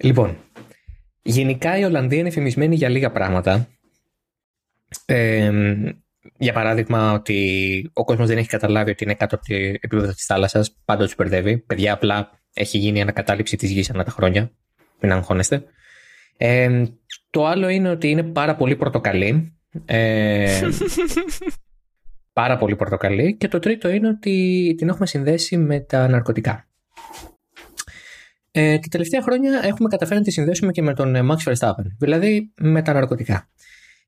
Λοιπόν, γενικά η Ολλανδία είναι φημισμένη για λίγα πράγματα. Ε, για παράδειγμα, ότι ο κόσμος δεν έχει καταλάβει ότι είναι κάτω από το επίπεδο της θάλασσας. Πάντα τους μπερδεύει. Παιδιά, απλά έχει γίνει ανακατάληψη της γης ανά τα χρόνια. Μην αγχώνεστε. Ε, το άλλο είναι ότι είναι πάρα πολύ πορτοκαλί. Ε, πάρα πολύ πορτοκαλί. Και το τρίτο είναι ότι την έχουμε συνδέσει με τα ναρκωτικά. Ε, τα τελευταία χρόνια έχουμε καταφέρει να τη συνδέσουμε και με τον ε, Max Verstappen, δηλαδή με τα ναρκωτικά.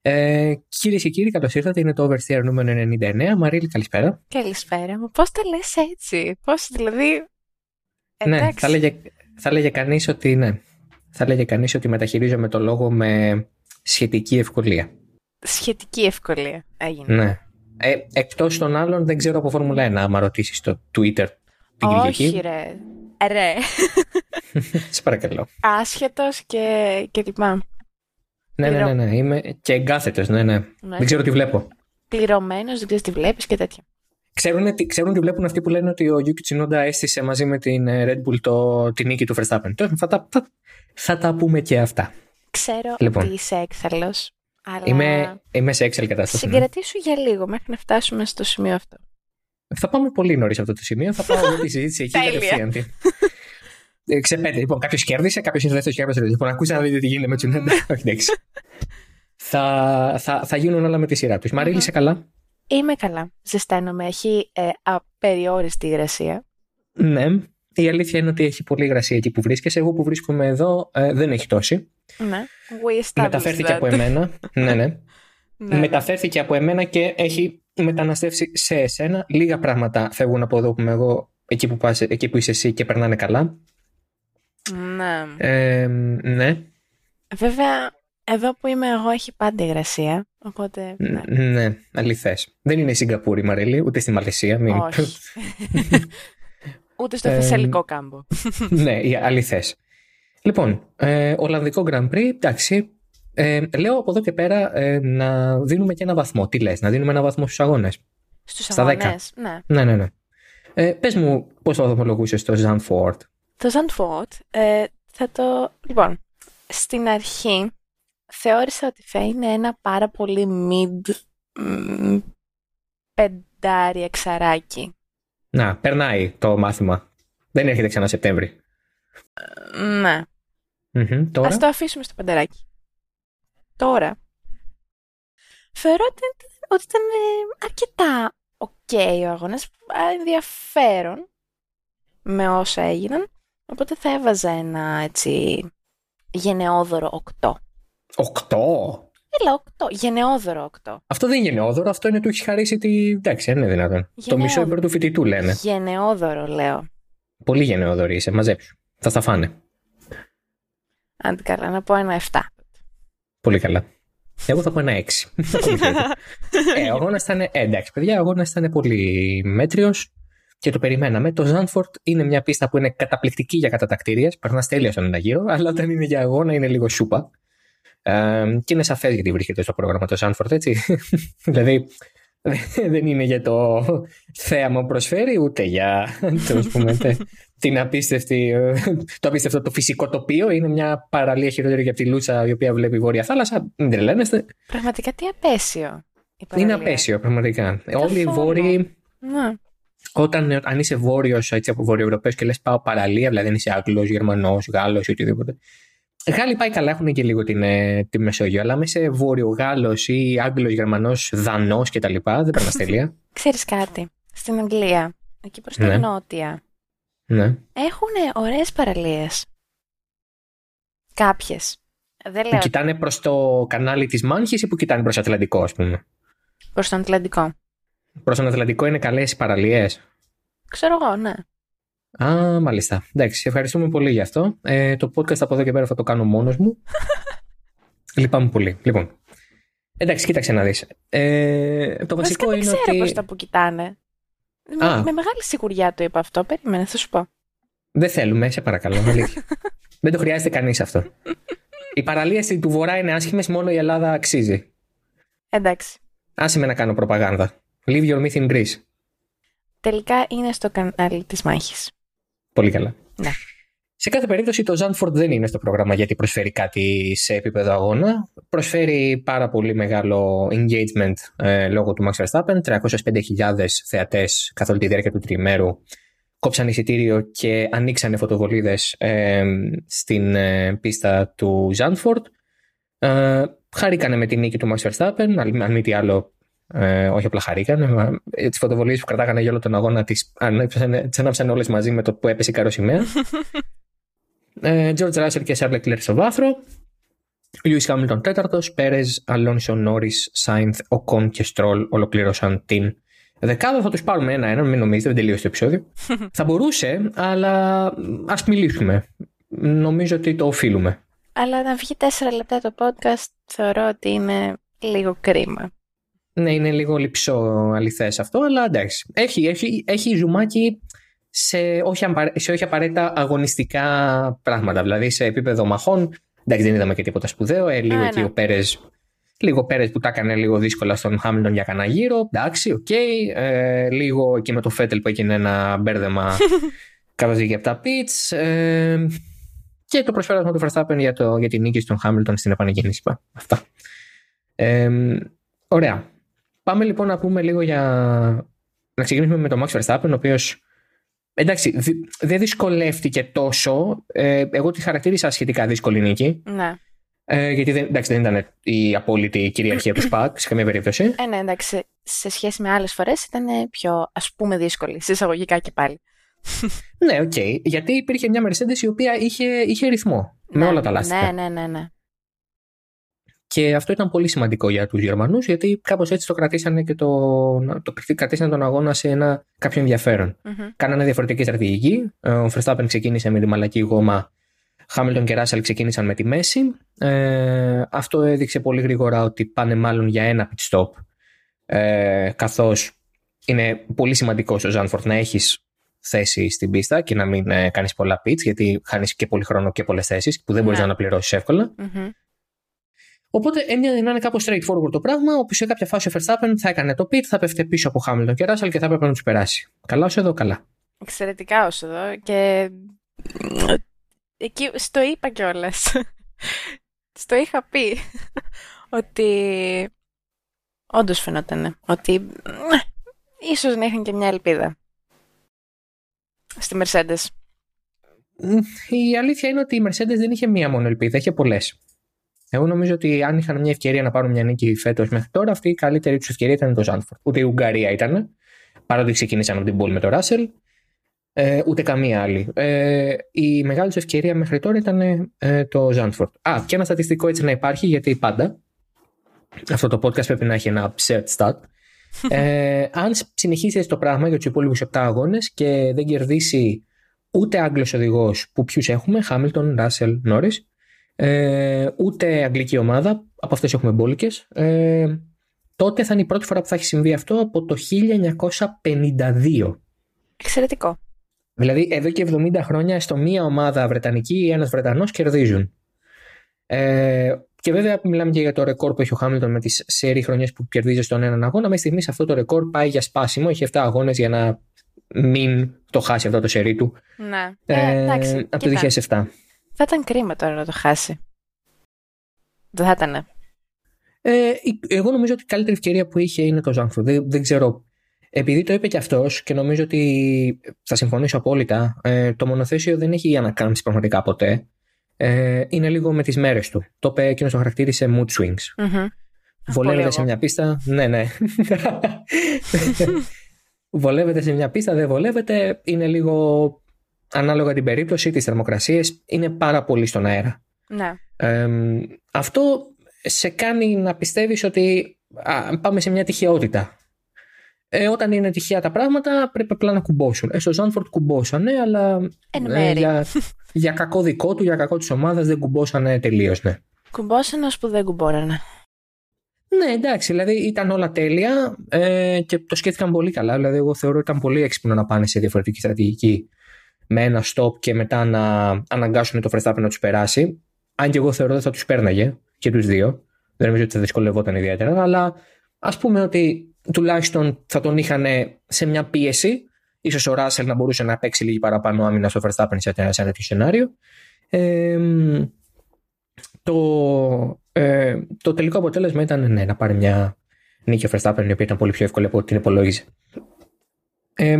Ε, Κυρίες και κύριοι, καλώς ήρθατε. Είναι το Oversteer νούμερο 99. Μαρίλη, καλησπέρα. Καλησπέρα. Πώς το λες έτσι, Πώς δηλαδή. Ναι, θα έλεγε, θα έλεγε κανείς ότι ναι. Θα έλεγε κανείς ότι μεταχειρίζομαι το λόγο με σχετική ευκολία. Σχετική ευκολία. Έγινε. Ναι. Ε, Εκτός των άλλων, δεν ξέρω από Φόρμουλα 1, άμα ρωτήσεις στο Twitter την Όχι, ρε. Ρε. Σε παρακαλώ. Άσχετος και, και λοιπά. Ναι, ναι, ναι, ναι. Είμαι και εγκάθετος, ναι, ναι, ναι. Δεν ξέρω τι βλέπω. Πληρωμένος, δεν ξέρεις τι βλέπεις και τέτοια. Ξέρουν, τι, ξέρουν τι βλέπουν αυτοί που λένε ότι ο Yuki Tsunoda έστησε μαζί με την ε, Red Bull το, την νίκη του Verstappen. Θα τα, θα, θα τα πούμε και αυτά. Ξέρω λοιπόν. ότι είσαι έξαλλος. Αλλά... Είμαι, είμαι σε Excel κατάσταση. Ναι. Συγκρατήσου για λίγο μέχρι να φτάσουμε στο σημείο αυτό. Θα πάμε πολύ νωρίς αυτό το σημείο. Θα πάω τη συζήτηση εκεί κατευθείαν. Ε, ξεπέτε. Λοιπόν, κάποιος κέρδισε, κάποιος είναι δεύτερο κέρδισε. Λοιπόν, ακούστε να δείτε τι γίνεται με Τσουνέντα. Όχι, εντάξει. θα, θα, θα γίνουν όλα με τη σειρά τους. Μαρίλη, είσαι καλά; Είμαι καλά. Ζεσταίνομαι. Έχει ε, απεριόριστη υγρασία. Ναι. Η αλήθεια είναι ότι έχει πολύ υγρασία εκεί που βρίσκεσαι. Εγώ που βρίσκομαι εδώ ε, δεν έχει τόση. Ναι. Μεταφέρθηκε από εμένα. ναι, ναι. ναι. Μεταφέρθηκε από εμένα και έχει μεταναστεύσει σε εσένα. Λίγα πράγματα φεύγουν από εδώ που είμαι εγώ, εκεί που, πας, εκεί που είσαι εσύ και περνάνε καλά. Ναι. Ε, ναι. Βέβαια, εδώ που είμαι εγώ έχει πάντα υγρασία. Οπότε. Ναι, ναι αληθές. Δεν είναι η Σιγκαπούρη, Μαρίλη, ούτε στη Μαλαισία. Μην... Όχι. ούτε στο Θεσσαλικό κάμπο. ναι, αληθές. Λοιπόν, ε, Ολλανδικό Grand Prix, εντάξει. Ε, λέω από εδώ και πέρα ε, να δίνουμε και ένα βαθμό. Τι λες, να δίνουμε ένα βαθμό στους αγώνες; Στους αγώνες, ναι. Ναι, ναι, ναι. Ε, πες μου πώς θα βαθμολογούσες το Ζανφόρτ. Το Ζαντφόρτ ε, θα το... Λοιπόν, στην αρχή θεώρησα ότι θα είναι ένα πάρα πολύ mid πεντάρι εξαράκι. Να, περνάει το μάθημα. Δεν έρχεται ξανά Σεπτέμβρη. Ε, ναι. Mm-hmm, τώρα; Ας το αφήσουμε στο πενταράκι. Τώρα, θεωρώ ότι ήταν αρκετά ok ο αγώνας, ενδιαφέρον με όσα έγιναν. Οπότε θα έβαζα ένα έτσι γενναιόδωρο 8. 8? Έλα, 8. Γενναιόδωρο 8. Αυτό δεν είναι γενναιόδωρο, αυτό είναι του έχει χαρίσει τη. Εντάξει, δεν είναι δυνατόν. Το μισό υπέρ του φοιτητού λένε. Γενναιόδωρο, λέω. Πολύ γενναιόδωρο είσαι, μαζέψου. Θα στα φάνε. Άντε καλά, να πω ένα 7. Πολύ καλά. Εγώ θα πω ένα 6. ε, ο αγώνας ήταν. Ε, εντάξει, παιδιά, ο αγώνας ήταν πολύ μέτριος και το περιμέναμε. Το Ζάνφορτ είναι μια πίστα που είναι καταπληκτική για κατατακτήριες. Περνάς τέλεια στον ένα γύρο, αλλά όταν είναι για αγώνα είναι λίγο σούπα. Ε, και είναι σαφές γιατί βρίσκεται στο πρόγραμμα το Ζάνφορτ, έτσι. δηλαδή δεν είναι για το θέαμα που προσφέρει, ούτε για πούμε, την απίστευτη, το απίστευτο το φυσικό τοπίο. Είναι μια παραλία χειρότερη για τη Λούτσα η οποία βλέπει βόρεια θάλασσα. Μην τρελαίνεστε. Πραγματικά τι απέσιο. Είναι απέσιο, πραγματικά. Όλοι οι βόρειοι. Ναι όταν αν είσαι βόρειος, έτσι από βορειοευρωπαίο και λες πάω παραλία, δηλαδή αν είσαι Άγγλος, Γερμανός, Γάλλος ή οτιδήποτε. Γάλλοι πάει καλά, έχουν και λίγο την, ε, τη Μεσόγειο, αλλά αν είσαι βόρειο Γάλλος ή Άγγλος, Γερμανός, Δανός κτλ. Δεν περνά τέλεια. Ξέρεις κάτι. Στην Αγγλία, εκεί προς ναι. τα νότια, ναι. έχουν ωραίες παραλίες. Κάποιες. Δεν λέω... Που κοιτάνε προς το κανάλι της Μάνχης ή που κοιτάνε προς Ατλαντικό, ας πούμε; Προς τον Ατλαντικό. Προς τον Ατλαντικό είναι καλές οι παραλίες. Ξέρω εγώ, ναι. Α, μάλιστα. Εντάξει, ευχαριστούμε πολύ γι' αυτό. Ε, το podcast από εδώ και πέρα θα το κάνω μόνος μου. Λυπάμαι πολύ. Λοιπόν. Εντάξει, κοίταξε να δεις. Ε, το βασικό είναι δεν ξέρω ότι. Πώς τα που κοιτάνε. Με, με, μεγάλη σιγουριά το είπα αυτό. Περίμενε, θα σου πω. Δεν θέλουμε, σε παρακαλώ. δεν το χρειάζεται κανείς αυτό. Οι παραλίε του Βορρά είναι άσχημες, μόνο η Ελλάδα αξίζει. Εντάξει. Άσε με να κάνω προπαγάνδα. Leave your myth in Greece. Τελικά είναι στο κανάλι της μάχης. Πολύ καλά. Ναι. Σε κάθε περίπτωση το Zandvoort δεν είναι στο πρόγραμμα γιατί προσφέρει κάτι σε επίπεδο αγώνα. Προσφέρει πάρα πολύ μεγάλο engagement ε, λόγω του Max Verstappen. 305.000 θεατές καθ' όλη τη διάρκεια του τριημέρου κόψαν εισιτήριο και ανοίξανε φωτοβολίδες ε, στην ε, πίστα του Zandvoort. Ε, χαρήκανε με την νίκη του Max Verstappen, αν μη τι άλλο ε, όχι απλά χαρήκανε. Ε, τις φωτοβολίες που κρατάγανε για όλο τον αγώνα τις ανάψαν όλες μαζί με το που έπεσε η καροσημαία. ε, George Russell και Charles Leclerc στο βάθρο. Lewis Hamilton τέταρτος. Πέρε, Αλόνσο, Νόρι, Σάινθ, Οκόν και Στρόλ ολοκλήρωσαν την δεκάδα. Θα τους πάρουμε ένα-ένα, μην νομίζετε, δεν τελείωσε το επεισόδιο. θα μπορούσε, αλλά ας μιλήσουμε. Νομίζω ότι το οφείλουμε. Αλλά να βγει τέσσερα λεπτά το podcast θεωρώ ότι είναι λίγο κρίμα. Ναι, είναι λίγο λυψό αληθές αυτό, αλλά εντάξει. Έχει, έχει, έχει ζουμάκι σε όχι, σε όχι απαραίτητα αγωνιστικά πράγματα. Δηλαδή σε επίπεδο μαχών, εντάξει δεν είδαμε και τίποτα σπουδαίο. Ε, λίγο εκεί ναι. ο Πέρες, λίγο Πέρες που τα έκανε λίγο δύσκολα στον Χάμιλτον για κανένα γύρο. Εντάξει, OK. Okay. Ε, λίγο εκεί με το Φέτελ που έγινε ένα μπέρδεμα καθώς βγήκε από τα πιτς. Ε, και το προσφέρασμα του Verstappen για, το, για την νίκη στον Χάμιλτον στην επανεκκίνηση. Αυτά. Ε, ωραία. Πάμε λοιπόν να πούμε λίγο για. Να ξεκινήσουμε με τον Max Verstappen, ο οποίος. Εντάξει, δεν δυσκολεύτηκε τόσο. Ε, εγώ τη χαρακτήρισα σχετικά δύσκολη νίκη. Ναι. Ε, γιατί δεν, εντάξει, δεν ήταν η απόλυτη κυριαρχία του ΣΠΑΚ σε καμία περίπτωση. Ε, ναι, εντάξει. Σε σχέση με άλλες φορές ήταν πιο ας πούμε δύσκολη. Συσσαγωγικά και πάλι. ναι, OK. Okay. Γιατί υπήρχε μια Mercedes η οποία είχε, είχε ρυθμό. Ναι, με όλα τα λάστιχα. Ναι, ναι, ναι. ναι. Και αυτό ήταν πολύ σημαντικό για τους Γερμανούς, γιατί κάπως έτσι το κρατήσανε και το, το κρατήσανε τον αγώνα σε ένα κάποιο ενδιαφέρον. Mm-hmm. Κάνανε διαφορετική στρατηγική. Ο Verstappen ξεκίνησε με τη μαλακή γόμα. Χάμιλτον και Ράσελ ξεκίνησαν με τη μέση. Ε, αυτό έδειξε πολύ γρήγορα ότι πάνε μάλλον για ένα pit stop. Ε, Καθώς είναι πολύ σημαντικός στο Ζάνφορτ να έχεις θέση στην πίστα και να μην ε, κάνεις πολλά pits, γιατί χάνεις και πολύ χρόνο και πολλές θέσεις που δεν μπορείς ναι. να αναπληρώσεις εύκολα. Mm-hmm. Οπότε έμοιαζε να είναι κάπως straightforward το πράγμα, όπου σε κάποια φάση ο Verstappen θα έκανε το pit, θα πέφτει πίσω από Hamilton και Russell και θα έπρεπε να τους περάσει. Καλά ω εδώ, καλά. Εξαιρετικά ω εδώ και. Εκεί στο είπα κιόλας. στο είχα πει ότι. Όντως φαινόταν ότι. ίσως να είχαν και μια ελπίδα. Στη Mercedes. Η αλήθεια είναι ότι η Mercedes δεν είχε μία μόνο ελπίδα, είχε πολλές. Εγώ νομίζω ότι αν είχαν μια ευκαιρία να πάρουν μια νίκη φέτος μέχρι τώρα, αυτή η καλύτερη τους ευκαιρία ήταν το Ζάνφορντ. Ούτε η Ουγγαρία ήταν, παρότι ξεκίνησαν από την πόλη με το Ράσελ, ε, ούτε καμία άλλη. Ε, η μεγάλη τους ευκαιρία μέχρι τώρα ήταν ε, το Ζάνφορντ. Α, και ένα στατιστικό έτσι να υπάρχει, γιατί πάντα αυτό το podcast πρέπει να έχει ένα absurd stat. Ε, αν συνεχίσεις το πράγμα για τους υπόλοιπους 7 αγώνες και δεν κερδίσει ούτε Άγγλος οδηγός που ποιους έχουμε, Χάμιλτον, Ράσελ, Νόρι, ε, ούτε αγγλική ομάδα, από αυτές έχουμε μπόλικες, ε, τότε θα είναι η πρώτη φορά που θα έχει συμβεί αυτό από το 1952. Εξαιρετικό. Δηλαδή εδώ και 70 χρόνια στο μία ομάδα βρετανική ή ένας Βρετανός κερδίζουν. Ε, και βέβαια μιλάμε και για το ρεκόρ που έχει ο Χάμιλτον με τις σερή χρονιές που κερδίζει στον έναν αγώνα. Μέχρι στιγμής αυτό το ρεκόρ πάει για σπάσιμο. Έχει 7 αγώνες για να μην το χάσει αυτό το σερί του. Ναι. Ε, εντάξει, από το 2007. Θα ήταν κρίμα τώρα να το χάσει. Δεν θα ήταν. Ε, εγώ νομίζω ότι η καλύτερη ευκαιρία που είχε είναι το Ζάνφρο. Δεν, δεν ξέρω. Επειδή το είπε και αυτός και νομίζω ότι θα συμφωνήσω απόλυτα, ε, το μονοθέσιο δεν έχει ανακάμψει πραγματικά ποτέ. Ε, είναι λίγο με τις μέρες του. Το είπε εκείνος το χαρακτήρισε mood swings. Mm-hmm. Βολεύεται σε μια πίστα. Ναι, ναι. βολεύεται σε μια πίστα, δεν βολεύεται. Είναι λίγο ανάλογα την περίπτωση, τις θερμοκρασίες, είναι πάρα πολύ στον αέρα. Ναι. αυτό σε κάνει να πιστεύεις ότι πάμε σε μια τυχαιότητα. Ε, όταν είναι τυχαία τα πράγματα πρέπει απλά να κουμπώσουν. Ε, στο Ζάνφορντ κουμπώσανε, αλλά ε, για, για κακό δικό του, για κακό της ομάδας δεν κουμπώσανε τελείως. Ναι. Κουμπώσανε που δεν κουμπόρανε. Ναι, εντάξει, δηλαδή ήταν όλα τέλεια ε, και το σκέφτηκαν πολύ καλά. Δηλαδή, εγώ θεωρώ ότι ήταν πολύ έξυπνο να πάνε σε διαφορετική στρατηγική με ένα stop και μετά να αναγκάσουν το Verstappen να τους περάσει. Αν και εγώ θεωρώ ότι θα τους πέρναγε και τους δύο. Δεν νομίζω ότι θα δυσκολευόταν ιδιαίτερα, αλλά ας πούμε ότι τουλάχιστον θα τον είχαν σε μια πίεση Ίσως ο Ράσελ να μπορούσε να παίξει λίγη παραπάνω άμυνα στο Verstappen σε ένα τέτοιο σενάριο. Ε, το, ε, το τελικό αποτέλεσμα ήταν ναι, να πάρει μια νίκη ο Verstappen η οποία ήταν πολύ πιο εύκολη από ό,τι την υπολόγιζε. Ε,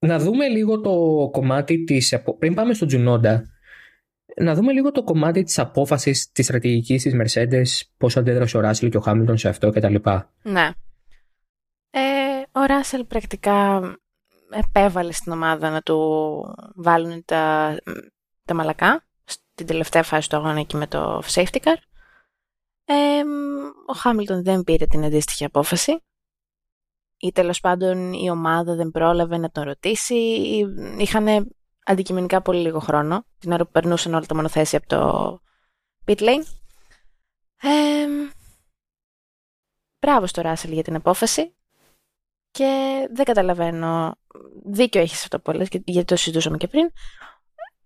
να δούμε λίγο το κομμάτι της... Πριν πάμε στο Τζουνόντα, να δούμε λίγο το κομμάτι της απόφασης της στρατηγικής της Mercedes, πώς αντέδρασε ο Ράσελ και ο Χάμιλτον σε αυτό κτλ. Ναι. Ε, ο Ράσελ πρακτικά επέβαλε στην ομάδα να του βάλουν τα, τα μαλακά στην τελευταία φάση του αγώνα εκεί με το safety car. Ε, ο Χάμιλτον δεν πήρε την αντίστοιχη απόφαση ή τέλος πάντων η ομάδα δεν πρόλαβε να τον ρωτήσει ή είχαν αντικειμενικά πολύ λίγο χρόνο την ώρα που περνούσαν όλα τα μονοθέσια από το pit lane. Ε, μπράβο στο Ράσελ για την απόφαση και δεν καταλαβαίνω, δίκιο έχεις αυτό που λες, γιατί το συζητούσαμε και πριν,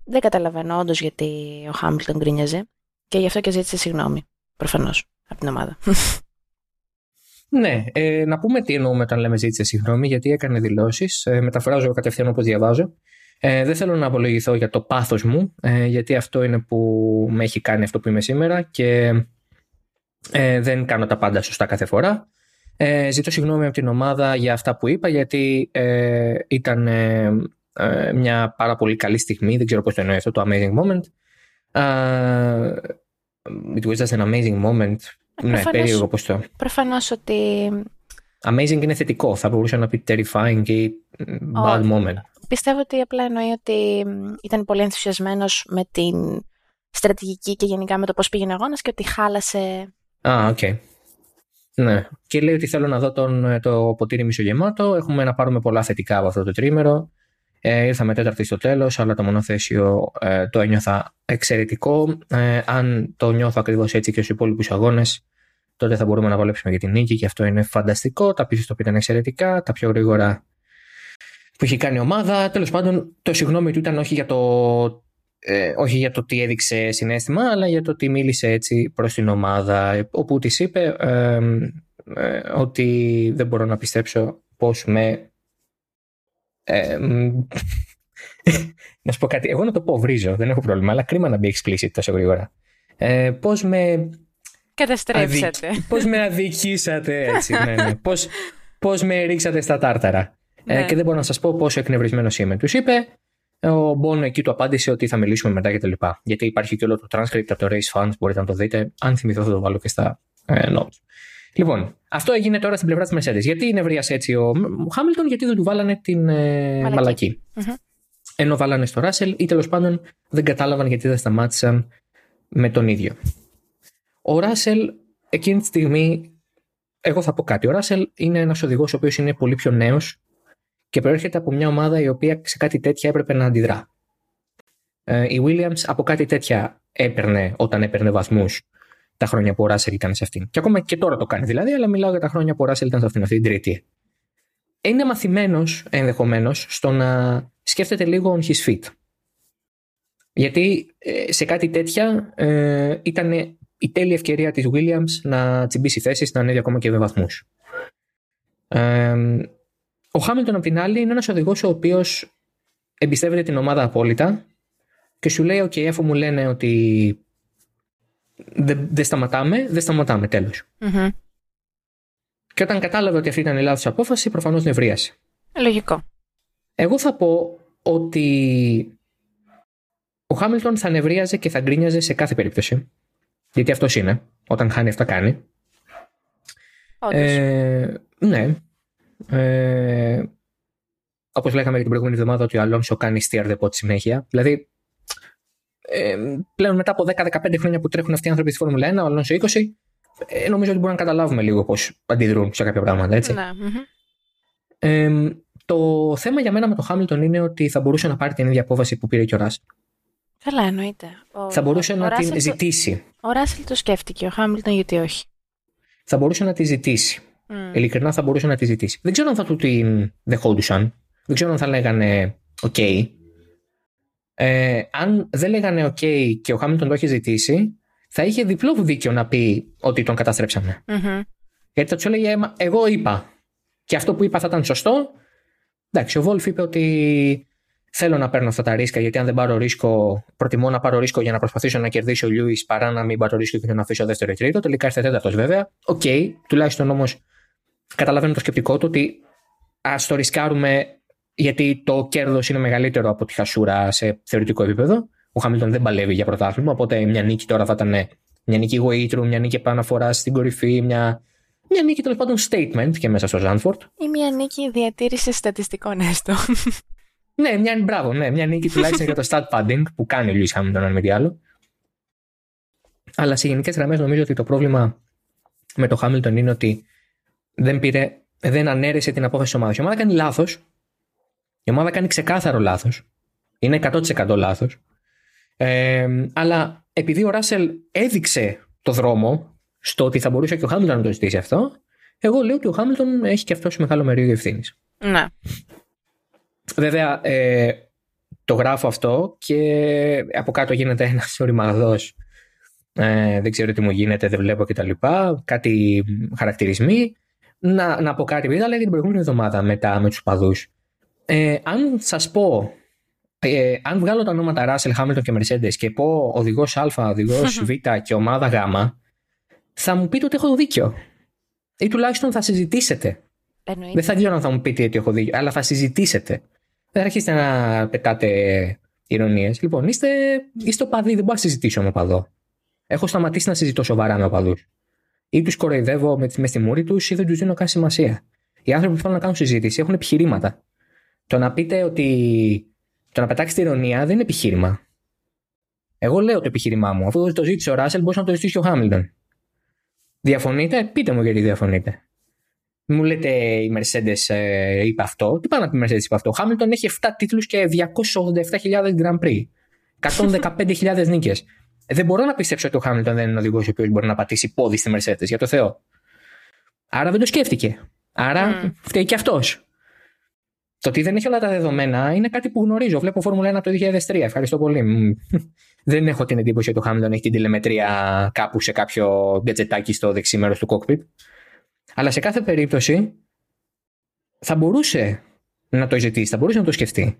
δεν καταλαβαίνω όντως γιατί ο Χάμιλτον γκρίνιαζε και γι' αυτό και ζήτησε συγγνώμη, προφανώς, από την ομάδα. Ναι, ε, να πούμε τι εννοούμε όταν λέμε ζήτησε συγγνώμη, γιατί έκανε δηλώσεις. Ε, μεταφράζω κατευθείαν όπως διαβάζω. Ε, δεν θέλω να απολογηθώ για το πάθος μου, ε, γιατί αυτό είναι που με έχει κάνει αυτό που είμαι σήμερα και ε, δεν κάνω τα πάντα σωστά κάθε φορά. Ε, ζητώ συγγνώμη από την ομάδα για αυτά που είπα, γιατί ε, ήταν ε, μια πάρα πολύ καλή στιγμή, δεν ξέρω πώς το εννοεί αυτό το amazing moment. Uh, it was just an amazing moment. Ναι, περίεργο πώς το... Προφανώς ότι... Amazing είναι θετικό, θα μπορούσε να πει terrifying ή bad moment. Πιστεύω ότι απλά εννοεί ότι ήταν πολύ ενθουσιασμένος με την στρατηγική και γενικά με το πώς πήγαινε ο αγώνας και ότι χάλασε... Α, OK. Okay. Ναι. Και λέει ότι θέλω να δω τον, το ποτήρι μισογεμάτο. Έχουμε να πάρουμε πολλά θετικά από αυτό το τριήμερο. Ε, ήρθαμε τέταρτοι στο τέλος, αλλά το μονοθέσιο ε, το ένιωθα εξαιρετικό. Ε, αν το νιώθω ακριβώς έτσι και στους υπόλοιπους αγώνες, τότε θα μπορούμε να βολέψουμε για την νίκη και αυτό είναι φανταστικό. Τα πίσω το ήταν εξαιρετικά, τα πιο γρήγορα που έχει κάνει η ομάδα. Τέλος πάντων, το συγγνώμη του ήταν όχι για το, ε, όχι για το τι έδειξε συνέστημα, αλλά για το ότι μίλησε έτσι προς την ομάδα. Όπου της είπε ε, ότι δεν μπορώ να πιστέψω πώς με ε, να σου πω κάτι. Εγώ να το πω, βρίζω, δεν έχω πρόβλημα, αλλά κρίμα να μπει explicit τόσο γρήγορα. Ε, Πώς με. Καταστρέψατε. Αδικ... Πώς με αδικήσατε έτσι. ναι, ναι. Πώς, πώς με ρίξατε στα τάρταρα. Ε, ναι. και δεν μπορώ να σας πω πόσο εκνευρισμένος είμαι. Τους είπε, ο Μπόνο εκεί του απάντησε ότι θα μιλήσουμε μετά κτλ. Γιατί υπάρχει και όλο το transcript από το Race Fund, μπορείτε να το δείτε. Αν θυμηθώ, θα το βάλω και στα ε, notes. Λοιπόν, αυτό έγινε τώρα στην πλευρά της Mercedes. Γιατί νευρίασε έτσι ο Χάμιλτον, γιατί δεν του βάλανε την ε, μαλακή. Ενώ βάλανε στο Ράσελ ή τέλος πάντων δεν κατάλαβαν γιατί δεν σταμάτησαν με τον ίδιο. Ο Ράσελ εκείνη τη στιγμή, εγώ θα πω κάτι. Ο Ράσελ είναι ένας οδηγός ο οποίος είναι πολύ πιο νέος και προέρχεται από μια ομάδα η οποία σε κάτι τέτοια έπρεπε να αντιδρά. Ε, η Williams από κάτι τέτοια έπαιρνε όταν έπαιρνε βαθμούς τα χρόνια που ο Ράσελ ήταν σε αυτήν. Και ακόμα και τώρα το κάνει δηλαδή, αλλά μιλάω για τα χρόνια που ο Ράσελ ήταν σε αυτήν, αυτή την τρίτη. Είναι μαθημένος ενδεχομένως στο να σκέφτεται λίγο on his feet. Γιατί ε, σε κάτι τέτοια ε, ήταν η τέλεια ευκαιρία της Williams να τσιμπήσει θέσεις, να ανέβει ακόμα και με βαθμούς. Ε, ο Χάμιλτον απ' την άλλη είναι ένας οδηγός ο οποίος εμπιστεύεται την ομάδα απόλυτα και σου λέει, ok, αφού μου λένε ότι δεν, δεν σταματάμε, δεν σταματάμε, τέλος. Mm-hmm. Και όταν κατάλαβε ότι αυτή ήταν η λάθος απόφαση, προφανώς νευρίασε. Λογικό. Εγώ θα πω ότι ο Χάμιλτον θα νευρίαζε και θα γκρίνιαζε σε κάθε περίπτωση. Γιατί αυτός είναι. Όταν χάνει, αυτά κάνει. Ε, ναι. Ε, Όπως λέγαμε και την προηγούμενη εβδομάδα, ότι ο Αλόνσο κάνει steer the pot συνέχεια. Δηλαδή, ε, πλέον μετά από 10-15 χρόνια που τρέχουν αυτοί οι άνθρωποι στη Φόρμουλα 1, ο Αλόνσο 20, ε, νομίζω ότι μπορούμε να καταλάβουμε λίγο πώς αντιδρούν σε κάποια πράγματα, έτσι. Ναι. Ε, το θέμα για μένα με τον Χάμιλτον είναι ότι θα μπορούσε να πάρει την ίδια απόφαση που πήρε και ο Ράσελ. Καλά, εννοείται. Ο, θα μπορούσε ο, να ο την ζητήσει. Ο Ράσελ το σκέφτηκε, ο Χάμιλτον γιατί όχι. Θα μπορούσε να τη ζητήσει. Mm. Ειλικρινά θα μπορούσε να τη ζητήσει. Δεν ξέρω αν θα του την δεχόντουσαν. Δεν ξέρω αν θα λέγανε OK. Okay, ε, αν δεν λέγανε OK και ο Χάμιλτον το έχει ζητήσει, θα είχε διπλό δίκιο να πει ότι τον καταστρέψαμε Γιατί θα τους έλεγε, εγώ είπα. Και αυτό που είπα θα ήταν σωστό. Εντάξει, ο Βόλφ είπε ότι θέλω να παίρνω αυτά τα ρίσκα γιατί αν δεν πάρω ρίσκο, προτιμώ να πάρω ρίσκο για να προσπαθήσω να κερδίσει ο Λιούις παρά να μην πάρω ρίσκο και να αφήσω δεύτερο ή τρίτο. Τελικά ήρθε τέταρτος βέβαια. OK, okay, τουλάχιστον όμως καταλαβαίνω το σκεπτικό του ότι ας το ρισκάρουμε γιατί το κέρδος είναι μεγαλύτερο από τη χασούρα σε θεωρητικό επίπεδο. Ο Χάμιλτον δεν παλεύει για πρωτάθλημα, οπότε μια νίκη τώρα θα ήταν μια νίκη γοήτρου, μια νίκη επαναφοράς στην κορυφή, μια, μια νίκη τέλος πάντων statement και μέσα στο Ζάνφορντ. Ή μια νίκη διατήρησης στατιστικών έστω. Ναι, μια, μπράβο, ναι, μια νίκη τουλάχιστον για το stat padding που κάνει ο Λιούι Χάμιλτον, αν μη τι άλλο. Αλλά σε γενικές γραμμές νομίζω ότι το πρόβλημα με το Χάμιλτον είναι ότι δεν πήρε, δεν ανέρεσε την απόφαση της ομάδας. Η ομάδα κάνει λάθος. Η ομάδα κάνει ξεκάθαρο λάθος. Είναι 100% λάθος. Ε, αλλά επειδή ο Ράσελ έδειξε το δρόμο στο ότι θα μπορούσε και ο Χάμιλτον να το ζητήσει αυτό, εγώ λέω ότι ο Χάμιλτον έχει και αυτός μεγάλο μερίδιο ευθύνης. Ναι. Βέβαια, ε, το γράφω αυτό και από κάτω γίνεται ένας οριμαγδό. Ε, δεν ξέρω τι μου γίνεται, δεν βλέπω κτλ. Κάτι χαρακτηρισμοί. Να, να πω κάτι, επειδή τα την προηγούμενη εβδομάδα μετά με τους παδούς. Ε, αν σας πω ε, αν βγάλω τα ονόματα Russell, Hamilton και Mercedes και πω οδηγός Α, οδηγός Β και ομάδα Γ, θα μου πείτε ότι έχω δίκιο. Ή τουλάχιστον θα συζητήσετε. Εννοείται. Δεν θα ξέρω αν θα μου πείτε ότι έχω δίκιο, αλλά θα συζητήσετε. Δεν θα αρχίσετε να πετάτε ηρωνίες. Λοιπόν, είστε, είστε οπαδοί, δεν μπορώ να συζητήσω με οπαδό. Έχω σταματήσει να συζητώ σοβαρά με οπαδού. Ή τους κοροϊδεύω με, μες στη μούρη τους ή δεν τους δίνω καν σημασία. Οι άνθρωποι που θέλουν να κάνουν συζήτηση έχουν επιχειρήματα. Το να πείτε ότι το να πετάξει την ηρωνία δεν είναι επιχείρημα. Εγώ λέω το επιχείρημά μου. Αφού το ζήτησε ο Ράσελ, μπορούσε να το ζητήσει και ο Χάμιλτον. Διαφωνείτε, πείτε μου γιατί διαφωνείτε. Μου λέτε η Mercedes ε, είπε αυτό. Τι πάνω από τη Mercedes είπε αυτό; Ο Χάμιλτον έχει 7 τίτλους και 287.000 Grand Prix. 115.000 νίκες. Δεν μπορώ να πιστέψω ότι ο Χάμιλτον δεν είναι οδηγός ο οποίος μπορεί να πατήσει πόδι στη Mercedes, για το Θεό. Άρα δεν το σκέφτηκε. Άρα mm. φταίει και αυτός. Το ότι δεν έχει όλα τα δεδομένα είναι κάτι που γνωρίζω. Βλέπω Φόρμουλα 1 από το 2003. Ευχαριστώ πολύ. δεν έχω την εντύπωση ότι ο Χάμιλτον έχει την τηλεμετρία κάπου σε κάποιο γκατζετάκι στο δεξί μέρος του κόκπιτ. Αλλά σε κάθε περίπτωση θα μπορούσε να το ζητήσει, θα μπορούσε να το σκεφτεί.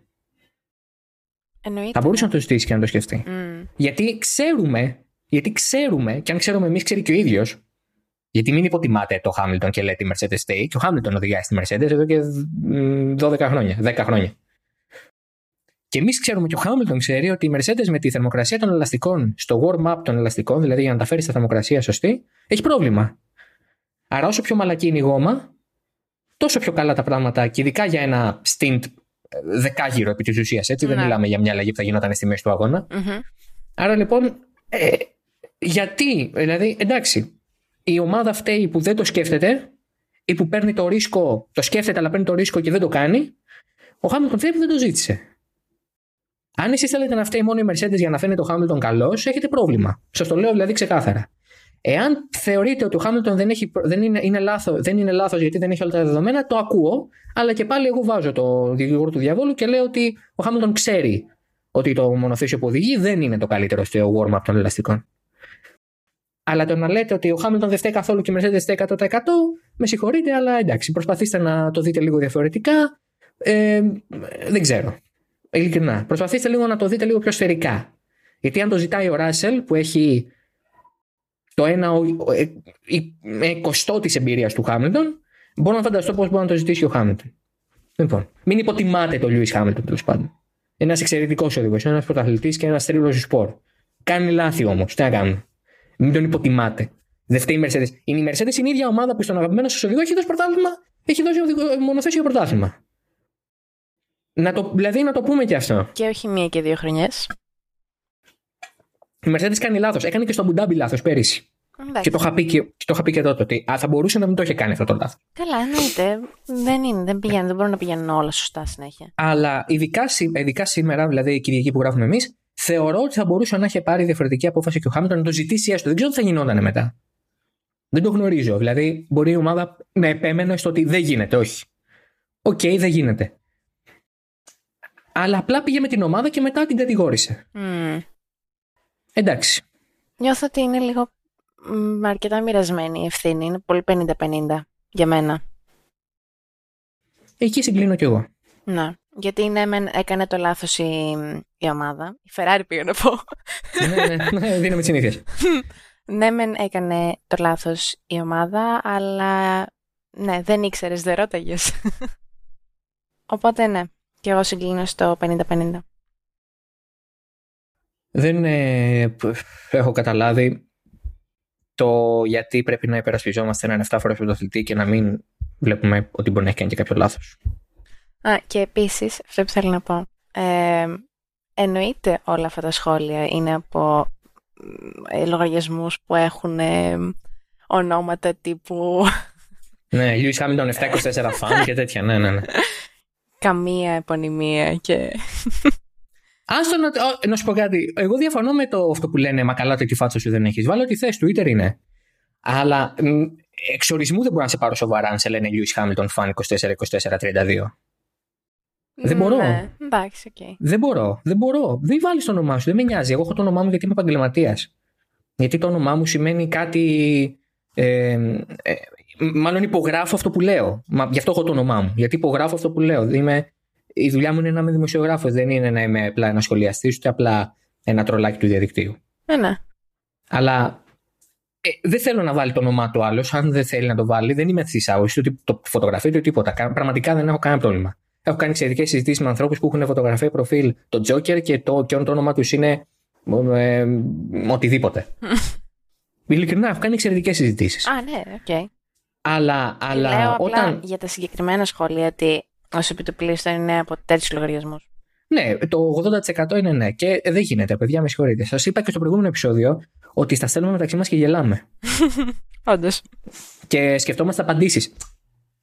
Εννοείται. Θα μπορούσε να το ζητήσει και να το σκεφτεί. Mm. Γιατί ξέρουμε, γιατί ξέρουμε, και αν ξέρουμε εμείς, ξέρει και ο ίδιος, γιατί μην υποτιμάτε το Hamilton και λέτε η Mercedes stay. Και ο Hamilton οδηγάει στη Mercedes εδώ και 12 χρόνια, 10 χρόνια. Και εμείς ξέρουμε και ο Hamilton ξέρει ότι η Mercedes με τη θερμοκρασία των ελαστικών στο warm-up των ελαστικών, δηλαδή για να τα φέρει στα θερμοκρασία σωστή, έχει πρόβλημα. Άρα όσο πιο μαλακή είναι η γόμα, τόσο πιο καλά τα πράγματα και ειδικά για ένα stint ε, δεκάγυρο επί της ουσίας. Έτσι, δεν ναι. μιλάμε για μια αλλαγή που θα γινόταν στη μέση του αγωνα Άρα λοιπόν, ε, γιατί, δηλαδή, εντάξει, η ομάδα φταίει που δεν το σκέφτεται ή που παίρνει το ρίσκο, το σκέφτεται αλλά παίρνει το ρίσκο και δεν το κάνει, ο Χάμιλτον φταίει που δεν το ζήτησε. Αν εσείς θέλετε να φταίει μόνο η Mercedes για να φαίνεται ο Χάμιλτον καλός, έχετε πρόβλημα. Σας το λέω δηλαδή ξεκάθαρα. Εάν θεωρείτε ότι ο Χάμιλτον δεν, έχει, δεν είναι, είναι λάθο, δεν είναι λάθος γιατί δεν έχει όλα τα δεδομένα, το ακούω, αλλά και πάλι εγώ βάζω το δικηγόρο του διαβόλου και λέω ότι ο Χάμιλτον ξέρει ότι το μονοθέσιο που οδηγεί δεν είναι το καλύτερο στο warm-up των ελαστικών. Αλλά το να λέτε ότι ο Χάμιλτον δεν φταίει καθόλου και η Mercedes φταίει 100%, με συγχωρείτε, αλλά εντάξει, προσπαθήστε να το δείτε λίγο διαφορετικά. Ε, δεν ξέρω. Ειλικρινά. Προσπαθήστε λίγο να το δείτε λίγο πιο σφαιρικά. Γιατί αν το ζητάει ο Ράσελ που έχει το ένα ε, εικοστό της εμπειρίας του Χάμιλτον, μπορώ να φανταστώ πώς μπορεί να το ζητήσει ο Χάμιλτον. Λοιπόν, μην υποτιμάτε τον Λιούι Χάμιλτον τέλος πάντων. Ένας εξαιρετικός οδηγός, ένας πρωταθλητής και ένας τρίλο σπορ. Κάνει λάθη όμως. Τι να κάνουμε. Μην τον υποτιμάτε. Δεν φταίει η Mercedes. Είναι η Mercedes είναι η ίδια ομάδα που στον αγαπημένο σας οδηγό έχει δώσει πρωτάθλημα. Έχει δώσει μονοθέσιο πρωτάθλημα. Να το, δηλαδή να το πούμε και αυτό. Και όχι μία και δύο χρονιές. Η Mercedes κάνει λάθος. Έκανε και στο Μπουντάμπι λάθος πέρυσι. Και το, είχα πει και, και το είχα πει και τότε ότι α, θα μπορούσε να μην το είχε κάνει αυτό το λάθος. Καλά, εννοείται. Δεν είναι, δεν πηγαίνει, δεν μπορούν να πηγαίνουν όλα σωστά συνέχεια. Αλλά ειδικά, ειδικά σήμερα, δηλαδή η Κυριακή που γράφουμε εμείς, θεωρώ ότι θα μπορούσε να έχει πάρει διαφορετική απόφαση και ο Χάμιλτον να το ζητήσει έστω. Δεν ξέρω τι θα γινόταν μετά. Δεν το γνωρίζω. Δηλαδή, μπορεί η ομάδα να επέμενε στο ότι δεν γίνεται, όχι. OK, okay, δεν γίνεται. Αλλά απλά πήγε με την ομάδα και μετά την κατηγόρησε. Mm. Εντάξει. Νιώθω ότι είναι λίγο αρκετά μοιρασμένη η ευθύνη. Είναι πολύ 50-50 για μένα. Εκεί συγκλίνω κι εγώ. Ναι. Γιατί ναι, μεν έκανε το λάθος η, η ομάδα. Η Ferrari πήγα να πω. ναι, ναι, ναι, δίνουμε τις συνήθειες. ναι, μεν έκανε το λάθος η ομάδα, αλλά ναι, δεν ήξερες, δεν ρώταγες. Οπότε ναι, και εγώ συγκλίνω στο 50-50. Δεν ε, έχω καταλάβει το γιατί πρέπει να υπερασπιζόμαστε έναν 7 φορές πρωταθλητή και να μην βλέπουμε ότι μπορεί να έχει κάνει και κάποιο λάθος. Α, και επίσης, αυτό που θέλω να πω, ε, εννοείται όλα αυτά τα σχόλια είναι από ε, λογαριασμούς που έχουν ε, ονόματα τύπου... Ναι, Lewis Hamilton 724 φαν και τέτοια, ναι, ναι, ναι. Καμία επωνυμία και... Άστο να, να σου πω κάτι. Εγώ διαφωνώ με το αυτό που λένε Μα καλά, το τη φάτσα σου δεν έχεις. Βάλω τη θέση Twitter είναι. Αλλά εξορισμού δεν μπορώ να σε πάρω σοβαρά αν σε λένε Lewis Hamilton fan 24-24-32. Δεν μπορώ. Ναι, εντάξει, okay. Δεν μπορώ. Δεν μπορώ. Δεν βάλεις το όνομά σου. Δεν με νοιάζει. Εγώ έχω το όνομά μου γιατί είμαι επαγγελματίας. Γιατί το όνομά μου σημαίνει κάτι. Ε, ε, μάλλον υπογράφω αυτό που λέω. Μα, γι' αυτό έχω το όνομά μου. Γιατί υπογράφω αυτό που λέω. Είμαι, η δουλειά μου είναι να είμαι δημοσιογράφος. Δεν είναι να είμαι απλά ένας σχολιαστής, ούτε απλά ένα τρολάκι του διαδικτύου. Ναι, ναι. Αλλά ε, δεν θέλω να βάλει το όνομά του άλλος. Αν δεν θέλει να το βάλει, δεν είμαι θησάω. Ούτε το φωτογραφεί ούτε τίποτα. Πραγματικά δεν έχω κανένα πρόβλημα. Έχω κάνει εξαιρετικές συζητήσεις με ανθρώπους που έχουν φωτογραφία προφίλ το Joker και το, και το όνομα τους είναι ε, οτιδήποτε. Ειλικρινά, έχω κάνει εξαιρετικές συζητήσεις. Α, ναι, OK. Okay. Αλλά, αλλά Λέω όταν. Απλά για τα συγκεκριμένα σχόλια ότι ως επί το πλείστον είναι από τέτοιους λογαριασμούς. Ναι, το 80% είναι ναι. Και δεν γίνεται, παιδιά, με συγχωρείτε. Σας είπα και στο προηγούμενο επεισόδιο ότι στα στέλνουμε μεταξύ μας και γελάμε. Όντως. Και σκεφτόμαστε απαντήσεις.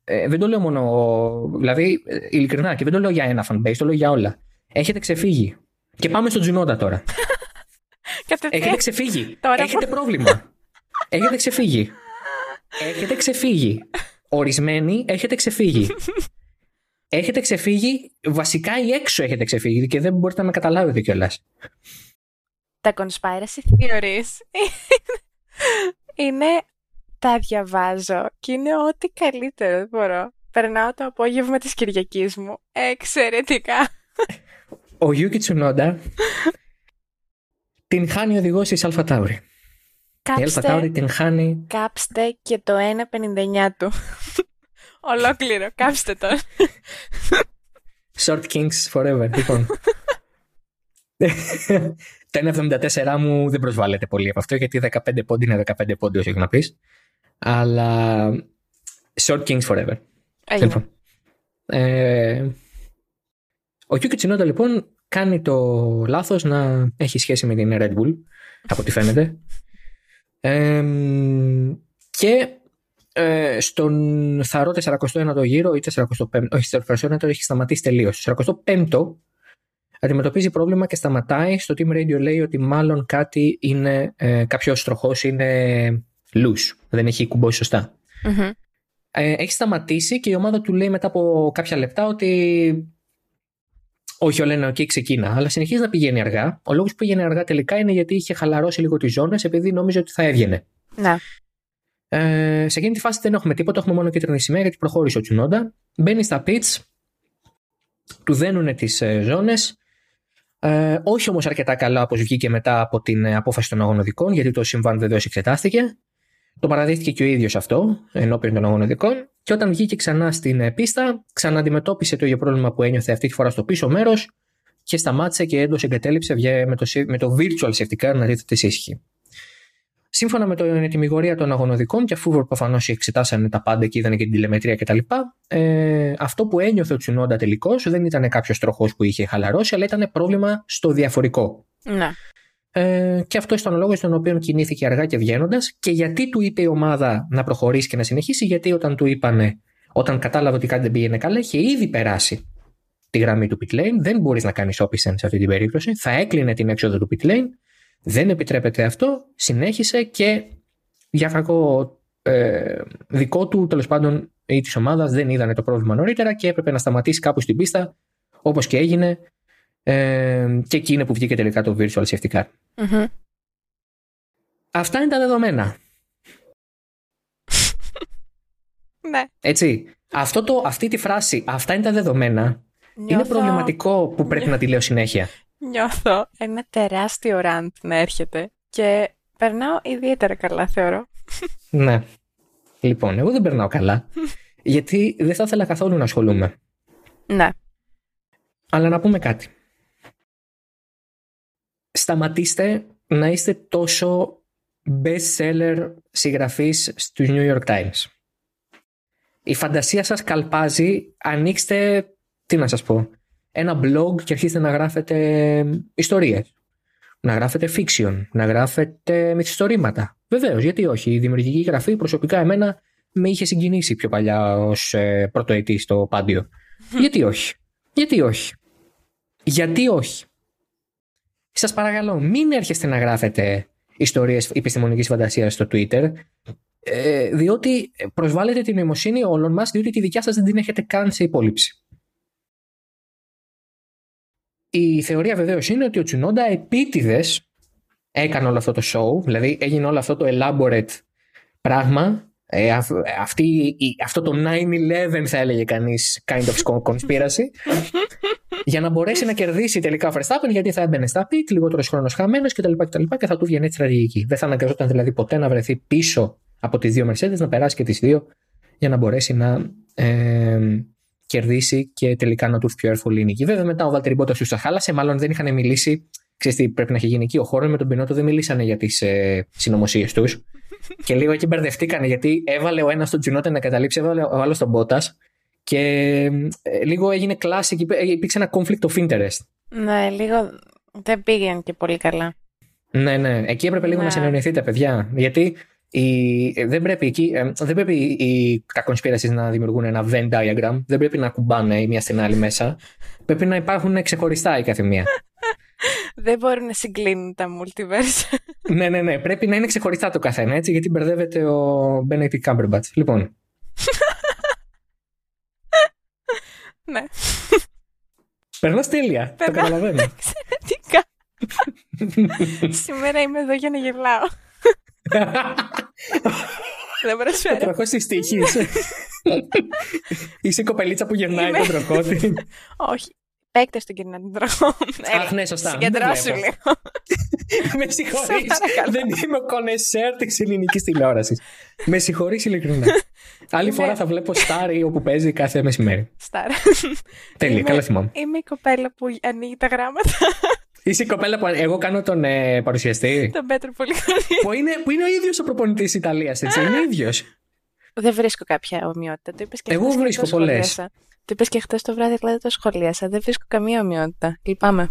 Ε, δεν το λέω μόνο. Δηλαδή, ε, ειλικρινά, και δεν το λέω για ένα fanbase, το λέω για όλα. Έχετε ξεφύγει. Και πάμε στο Τζουνόντα τώρα. Έχετε ξεφύγει. Τώρα Έχετε πρόβλημα. έχετε ξεφύγει. Έχετε ξεφύγει. Ορισμένοι έχετε ξεφύγει. Έχετε ξεφύγει, βασικά ή έξω έχετε ξεφύγει και δεν μπορείτε να με καταλάβετε κιόλας. Τα conspiracy theories είναι τα διαβάζω και είναι ό,τι καλύτερο δεν μπορώ. Περνάω το απόγευμα της Κυριακής μου. Εξαιρετικά. Ο Γιούκι Τσουνόντα τυγχάνει οδηγός της Alpha Tauri. Η Alpha Tauri τυγχάνει... Κάψτε και το 1.59 του. Ολόκληρο. Κάψτε το. Short Kings forever. Λοιπόν. το 1.74 μου δεν προσβάλλεται πολύ από αυτό γιατί 15 πόντοι είναι 15 πόντοι όσο έχει να πεις. Αλλά Short Kings forever. Λοιπόν. Ε, ο Κιούκι Τσινόντα λοιπόν κάνει το λάθος να έχει σχέση με την Red Bull από ό,τι φαίνεται. Ε, και ε, στον θαρό 41ο γύρο ή 45ο, όχι 41ο έχει σταματήσει τελείως. Στο 45ο αντιμετωπίζει πρόβλημα και σταματάει. Στο Team Radio λέει ότι μάλλον κάτι είναι, ε, κάποιος τροχός είναι loose, δεν έχει κουμπώσει σωστά. Mm-hmm. Ε, έχει σταματήσει και η ομάδα του λέει μετά από κάποια λεπτά ότι όχι, όλα είναι οκ, ξεκίνα. Αλλά συνεχίζει να πηγαίνει αργά. Ο λόγος που πήγαινε αργά τελικά είναι γιατί είχε χαλαρώσει λίγο τις ζώνες επειδή νόμιζε ότι θα έβγαινε. Ναι. Ε, σε εκείνη τη φάση δεν έχουμε τίποτα, έχουμε μόνο κίτρινη σημαία γιατί προχώρησε ο Τσουνόντα. Μπαίνει στα pits, του δένουν τις ε, ζώνες. Ε, όχι όμως αρκετά καλά όπως βγήκε μετά από την ε, απόφαση των αγωνοδικών, γιατί το συμβάν βεβαίως εξετάστηκε. Το παραδείχθηκε και ο ίδιος αυτό ενώπιον των αγωνοδικών. Και όταν βγήκε ξανά στην ε, πίστα, ξαναντιμετώπισε το ίδιο πρόβλημα που ένιωθε αυτή τη φορά στο πίσω μέρος και σταμάτησε και έντος εγκατέλειψε με το, με το virtual safety car να δείτε τι ίσχυε. Σύμφωνα με την ετοιμιγωρία των αγωνοδικών, και αφού προφανώς εξετάσανε τα πάντα και είδανε και την τηλεμετρία κτλ., ε, αυτό που ένιωθε ο Τσουνόντα τελικώς δεν ήταν κάποιος τροχός που είχε χαλαρώσει, αλλά ήταν πρόβλημα στο διαφορικό. Ναι. Ε, και αυτό ήταν ο λόγος τον οποίο κινήθηκε αργά και βγαίνοντας. Και γιατί του είπε η ομάδα να προχωρήσει και να συνεχίσει, γιατί όταν του είπανε, όταν κατάλαβε ότι κάτι δεν πήγαινε καλά, είχε ήδη περάσει τη γραμμή του pit lane. Δεν μπορείς να κάνεις όπισθεν σε αυτή την περίπτωση. Θα έκλεινε την έξοδο του pit lane. Δεν επιτρέπεται αυτό. Συνέχισε και για κακό ε, δικό του τέλος πάντων ή της ομάδας δεν είδανε το πρόβλημα νωρίτερα και έπρεπε να σταματήσει κάπου στην πίστα όπως και έγινε ε, και εκεί είναι που βγήκε τελικά το virtual safety car. Mm-hmm. Αυτά είναι τα δεδομένα. ναι. Έτσι. Αυτό το, αυτή τη φράση, αυτά είναι τα δεδομένα, Είναι προβληματικό που πρέπει να τη λέω συνέχεια. Νιώθω ένα τεράστιο ραντ να έρχεται και περνάω ιδιαίτερα καλά, θεωρώ. Ναι. Λοιπόν, εγώ δεν περνάω καλά, γιατί δεν θα ήθελα καθόλου να ασχολούμαι. Ναι. Αλλά να πούμε κάτι. Σταματήστε να είστε τόσο best seller συγγραφής στους New York Times. Η φαντασία σας καλπάζει, ανοίξτε, τι να σας πω, ένα blog και αρχίστε να γράφετε ιστορίες. Να γράφετε fiction, να γράφετε μυθιστορήματα. Βεβαίως, γιατί όχι. Η δημιουργική γραφή προσωπικά εμένα με είχε συγκινήσει πιο παλιά ως ε, πρωτοετή στο πάντιο. γιατί όχι; Γιατί όχι; Γιατί όχι; Σας παρακαλώ, μην έρχεστε να γράφετε ιστορίες επιστημονικής φαντασίας στο Twitter, ε, διότι προσβάλλετε την νοημοσύνη όλων μας, διότι τη δικιά σας δεν την έχετε καν σε υπόλοιψη. Η θεωρία βεβαίως είναι ότι ο Τσουνόντα επίτηδες έκανε όλο αυτό το show, δηλαδή έγινε όλο αυτό το elaborate πράγμα, ε, αυτή, αυτό το 9-11 θα έλεγε κανείς kind of conspiracy, για να μπορέσει να κερδίσει τελικά ο Verstappen γιατί θα έμπαινε στα πιτ, λιγότερος χρόνος χαμένος κτλ, κτλ. Και θα του βγαίνει έτσι τραγική. Δεν θα αναγκαζόταν δηλαδή ποτέ να βρεθεί πίσω από τις δύο Mercedes, να περάσει και τις δύο για να μπορέσει να ε, κερδίσει και τελικά να τους έρθει πιο εύκολη νίκη. Βέβαια μετά ο Βάλτερη Μπότα του τα χάλασε, μάλλον δεν είχαν μιλήσει. Ξέρετε τι πρέπει να έχει γίνει εκεί. Ο χώρος με τον Πινότο δεν μιλήσανε για τις ε, συνωμοσίες τους. και λίγο εκεί μπερδευτήκανε γιατί έβαλε ο ένας τον Τζινότε να καταλήψει, έβαλε ο άλλος τον Μπότα και ε, λίγο έγινε classic, υπήρξε ένα conflict of interest. Ναι, λίγο δεν πήγαινε και πολύ καλά. Ναι, ναι. Εκεί έπρεπε λίγο να ναι. συνεννοηθείτε, παιδιά. Γιατί η, δεν πρέπει, εκεί, ε, δεν πρέπει οι, τα conspiracies να δημιουργούν ένα Venn diagram. Δεν πρέπει να κουμπάνε η μία στην άλλη μέσα. πρέπει να υπάρχουν ξεχωριστά η κάθε μία. δεν μπορούν να συγκλίνουν τα multiverse. ναι, ναι, ναι. Πρέπει να είναι ξεχωριστά το καθένα, έτσι, γιατί μπερδεύεται ο Benedict Cumberbatch. Λοιπόν. Ναι. Περνάς τέλεια. Το καταλαβαίνω. Εξαιρετικά. Σήμερα είμαι εδώ για να γελάω. Δεν προσφέρω. Ο τροχός της τύχης. Είσαι η κοπελίτσα που γυρνάει τον τροχό Όχι. Παίκτες του κυρνάνε τον τροχό. Αχ, ναι, σωστά. Συγκεντρώσου λίγο. Με συγχωρείς. Δεν είμαι ο κονεσέρ της ελληνικής τηλεόρασης. Με συγχωρείς ειλικρινά. Άλλη φορά θα βλέπω Star όπου παίζει κάθε μεσημέρι. Star. Τέλεια, καλά θυμάμαι. Είμαι η κοπέλα που ανοίγει τα γράμματα. Είσαι η κοπέλα που εγώ κάνω τον ε, παρουσιαστή. Τον Πέτρο Πολυχρονή. που, είναι, που είναι ο ίδιος ο προπονητής Ιταλίας, έτσι. είναι ο ίδιος. Δεν βρίσκω κάποια ομοιότητα. Το και εγώ βρίσκω πολλές. Το είπες και χθες το βράδυ, δηλαδή το σχολίασα. Δεν βρίσκω καμία ομοιότητα. Λυπάμαι.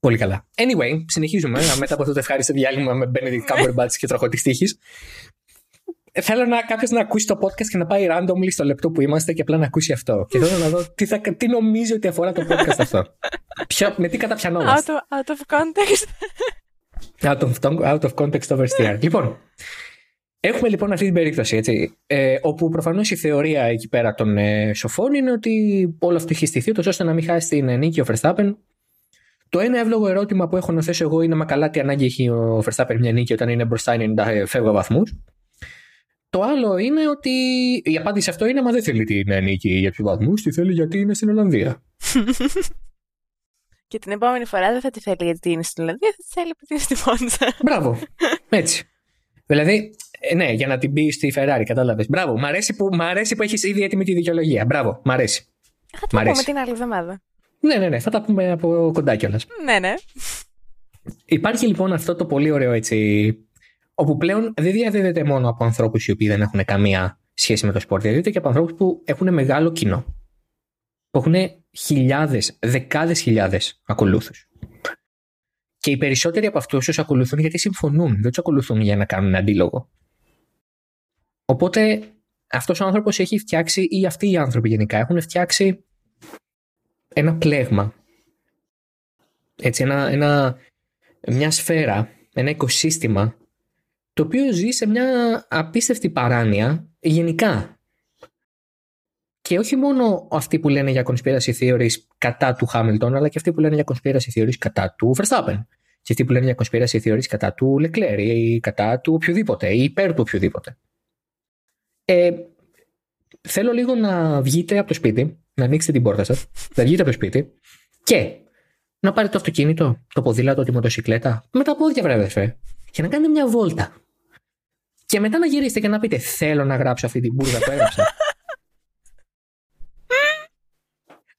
Πολύ καλά. Anyway, συνεχίζουμε μετά από αυτό το ευχάριστο διάλειμμα με Benedict Cumberbatch και τροχό τη τύχη. Θέλω να κάποιος να ακούσει το podcast και να πάει randomly στο λεπτό που είμαστε και απλά να ακούσει αυτό. Και θέλω να δω τι, θα, τι νομίζει ότι αφορά το podcast αυτό. Ποιο, με τι καταπιανόμαστε. Out, out of context. out, of, out of context oversteer. λοιπόν, έχουμε λοιπόν αυτή την περίπτωση, έτσι, ε, όπου προφανώς η θεωρία εκεί πέρα των ε, σοφών είναι ότι όλο αυτό έχει στηθεί, ώστε να μην χάσει την νίκη ο Verstappen το ένα εύλογο ερώτημα που έχω να θέσω εγώ είναι μα καλά τι ανάγκη έχει ο Verstappen μια νίκη όταν είναι μπροστά 90 φεύγω βαθμούς. Το άλλο είναι ότι η απάντηση αυτό είναι μα δεν θέλει την νίκη για ποιου βαθμούς, τη θέλει γιατί είναι στην Ολλανδία. Και την επόμενη φορά δεν θα τη θέλει γιατί είναι στην Ολλανδία, θα τη θέλει γιατί είναι στη Μόντζα. Μπράβο. Έτσι. Δηλαδή, ε, ναι, για να την πει στη Ferrari, κατάλαβες. Μπράβο. Μ' αρέσει που, που έχεις ήδη έτοιμη τη δικαιολογία. Μπράβο. Μ' αρέσει. Θα το πούμε την άλλη εβδομάδα. Ναι, ναι, ναι, θα τα πούμε από κοντά κιόλας. Ναι, ναι. Υπάρχει λοιπόν αυτό το πολύ ωραίο έτσι. Όπου πλέον δεν διαδίδεται μόνο από ανθρώπους οι οποίοι δεν έχουν καμία σχέση με το σπορ, διαδίδεται και από ανθρώπους που έχουν μεγάλο κοινό. Που έχουν χιλιάδες, δεκάδες χιλιάδες ακολούθους. Και οι περισσότεροι από αυτούς τους ακολουθούν γιατί συμφωνούν, δεν τους ακολουθούν για να κάνουν αντίλογο. Οπότε αυτός ο άνθρωπος έχει φτιάξει, ή αυτοί οι άνθρωποι γενικά έχουν φτιάξει ένα πλέγμα. Έτσι, ένα, ένα, μια σφαίρα, ένα οικοσύστημα το οποίο ζει σε μια απίστευτη παράνοια γενικά. Και όχι μόνο αυτοί που λένε για conspiracy theories κατά του Χάμιλτον, αλλά και αυτοί που λένε για conspiracy theories κατά του Verstappen. Και αυτοί που λένε για conspiracy theories κατά του Leclerc ή κατά του οποιοδήποτε ή υπέρ του οποιοδήποτε. Ε, θέλω λίγο να βγείτε από το σπίτι, να ανοίξετε την πόρτα σας, να βγείτε από το σπίτι και να πάρετε το αυτοκίνητο, το ποδήλατο, τη μοτοσυκλέτα, με τα πόδια, βρε αδερφέ, και να κάνετε μια βόλτα. Και μετά να γυρίσετε και να πείτε: Θέλω να γράψω αυτή την μπουρδα που έγραψα.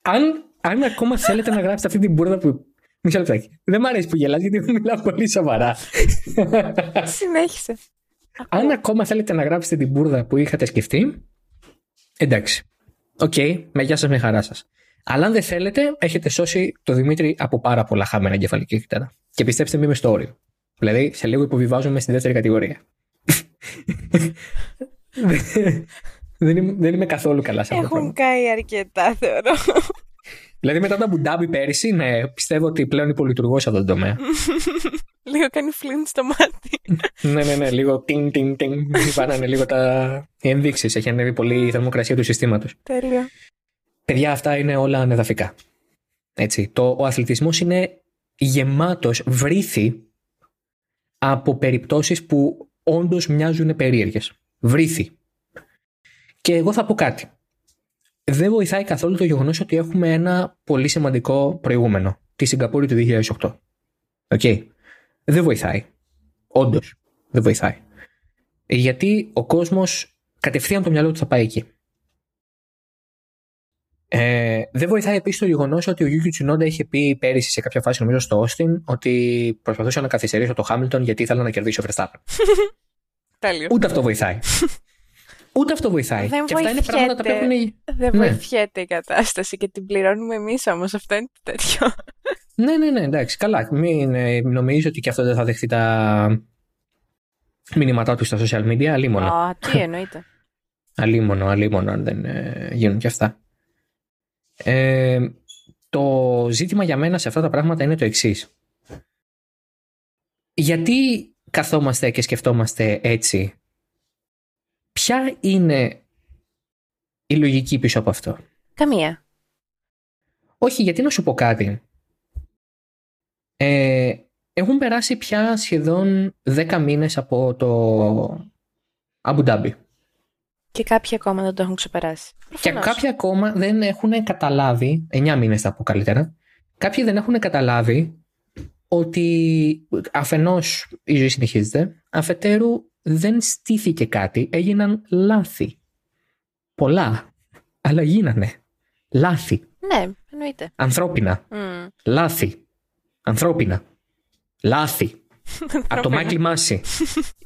αν, αν ακόμα θέλετε να γράψετε αυτή την μπουρδα που. Μισό λεπτάκι. Δεν μ' αρέσει που γελάς γιατί μιλάω πολύ σοβαρά. Συνέχισε. αν ακόμα θέλετε να γράψετε την μπουρδα που είχατε σκεφτεί, εντάξει. Οκ, με γεια σας, με χαρά σας. Αλλά αν δεν θέλετε, έχετε σώσει το Δημήτρη από πάρα πολλά χαμένα εγκεφαλικά κύτταρα. Και πιστέψτε με, είμαι στο όριο. Δηλαδή, σε λίγο υποβιβάζομαι στην δεύτερη κατηγορία. Δεν, είμαι, δεν είμαι καθόλου καλά σε αυτό. το Έχουν πράγμα. καεί αρκετά, θεωρώ. Δηλαδή, μετά τα μπουντάμπι πέρυσι, ναι, πιστεύω ότι πλέον υπολειτουργώ σε αυτόν τον τομέα. Λίγο κάνει φλίντ στο μάτι. ναι, ναι, ναι, λίγο τιν, τιν, τιν. Βάνανε λίγο τα οι ενδείξεις. Έχει ανέβει πολύ η θερμοκρασία του συστήματος. Τέλειο. Παιδιά, αυτά είναι όλα ανεδαφικά. Έτσι. Το, ο αθλητισμός είναι γεμάτος βρίθει από περιπτώσεις που όντως μοιάζουν περίεργες. Βρίθει. Και εγώ θα πω κάτι. Δεν βοηθάει καθόλου το γεγονός ότι έχουμε ένα πολύ σημαντικό προηγούμενο. Τη Σιγκαπούρη του 2008. Οκ. Δεν βοηθάει. Όντως. Δεν βοηθάει. Γιατί ο κόσμος κατευθείαν το μυαλό του θα πάει εκεί. Ε, δεν βοηθάει επίσης το γεγονός ότι ο Γιούκι Τσουνόντα είχε πει πέρυσι σε κάποια φάση, νομίζω στο Όστιν, ότι προσπαθούσα να καθυστερήσω το Χάμιλτον γιατί ήθελα να κερδίσει ο Verstappen. Τέλειο. Ούτε αυτό βοηθάει. Ούτε αυτό βοηθάει. Δεν και αυτά είναι πράγματα τα οποία βοηθιέται. έχουν. Δεν Ναι. βοηθιέται η κατάσταση και την πληρώνουμε εμείς όμως. Αυτό είναι το τέτοιο. Ναι, ναι, ναι, εντάξει, καλά. Μην ε, νομίζω ότι και αυτό δεν θα δεχτεί τα μηνύματά του στα social media; Αλίμονο. Α, τι εννοείται. Αλίμονο, αλίμονο αν δεν ε, γίνουν και αυτά. Ε, το ζήτημα για μένα σε αυτά τα πράγματα είναι το εξής. Γιατί καθόμαστε και σκεφτόμαστε έτσι; Ποια είναι η λογική πίσω από αυτό; Καμία. Όχι, γιατί να σου πω κάτι. Ε, έχουν περάσει πια σχεδόν 10 μήνες από το Abu Dhabi. Και κάποιοι ακόμα δεν το έχουν ξεπεράσει. Και Προφανώς. κάποιοι ακόμα δεν έχουν καταλάβει, 9 μήνες θα πω καλύτερα, κάποιοι δεν έχουν καταλάβει ότι αφενός η ζωή συνεχίζεται, αφετέρου δεν στήθηκε κάτι, έγιναν λάθη. Πολλά, αλλά γίνανε. Λάθη. Ναι, εννοείται. Ανθρώπινα. Μμ. Λάθη. Ανθρώπινα. Λάθη. Από τον Μάικλ Μάση.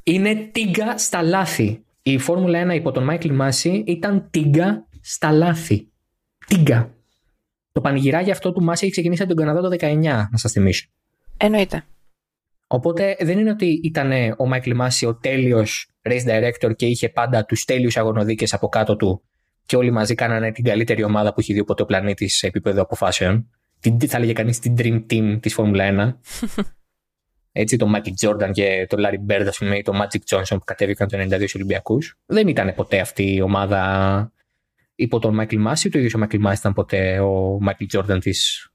Είναι τίγκα στα λάθη. Η Φόρμουλα 1 υπό τον Μάικλ Μάση ήταν τίγκα στα λάθη. Τίγκα. Το πανηγυράκι αυτό του Μάση έχει ξεκινήσει από τον Καναδά το 19, να σας θυμίσω. Εννοείται. Οπότε δεν είναι ότι ήταν ο Μάικλ Μάση ο τέλειος race director και είχε πάντα τους τέλειους αγωνοδίκες από κάτω του και όλοι μαζί κάνανε την καλύτερη ομάδα που έχει δει ποτέ ο πλανήτης σε επίπεδο αποφάσεων. Την, θα έλεγε κανείς την Dream Team της Φόρμουλα 1. Έτσι, το Michael Jordan και το Larry Bird, ας πούμε, ή το Magic Johnson που κατέβηκαν το 92 στους Ολυμπιακούς. Δεν ήταν ποτέ αυτή η ομάδα υπό τον Michael Masi, το ίδιος ο Michael Masi ήταν ποτέ ο Michael Jordan της,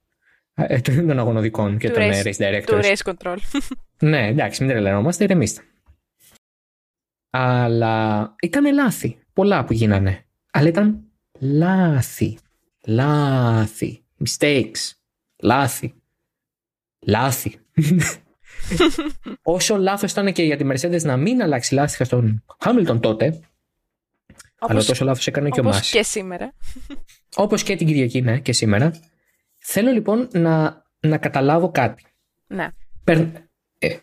ε, των αγωνοδικών και Του των race- race directors. Του race control. Ναι, εντάξει, μην τρελαινόμαστε, ηρεμήστε. Αλλά ήταν λάθη. Πολλά που γίνανε. Αλλά ήταν λάθη. Λάθη. Mistakes. Λάθη. Λάθη. Όσο λάθος ήταν και για τη Mercedes να μην αλλάξει λάστιχα στον Χάμιλτον τότε, αλλά Όπως, τόσο λάθος έκανε και ο όπως Μάση. και σήμερα. Όπως και την Κυριακή, ναι, και σήμερα. Θέλω λοιπόν να, να καταλάβω κάτι. Ναι. Περ- ε,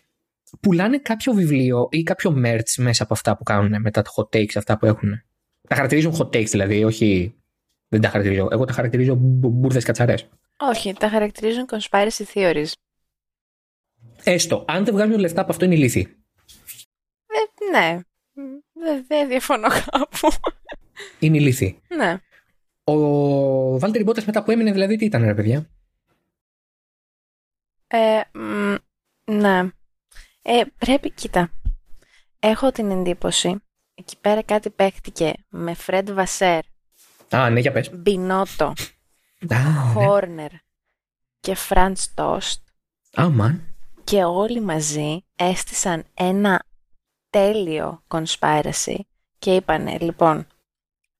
πουλάνε κάποιο βιβλίο ή κάποιο merch μέσα από αυτά που κάνουν με τα hot takes αυτά που έχουν. Τα χαρακτηρίζουν hot takes δηλαδή, όχι. Δεν τα χαρακτηρίζω. Εγώ τα χαρακτηρίζω μπουρδες κατσαρές. Όχι, τα χαρακτηρίζουν conspiracy theories. Έστω, αν δεν βγάζουν λεφτά από αυτό είναι ηλίθιοι. Ε, ναι. Δεν δεν διαφωνώ κάπου. Είναι ηλίθιοι. ναι. Ο Βάλτερ Μπότας μετά που έμεινε, δηλαδή, τι ήταν, ρε παιδιά; Ε, μ, ναι. Ε, πρέπει, κοίτα. Έχω την εντύπωση, εκεί πέρα κάτι παίχτηκε με Φρέντ Βασέρ, Α, ναι, για πες. Μπινότο, Α, ναι. Χόρνερ και Φραντς Τόστ Αμαν. Και όλοι μαζί έστησαν ένα τέλειο conspiracy και είπανε, λοιπόν,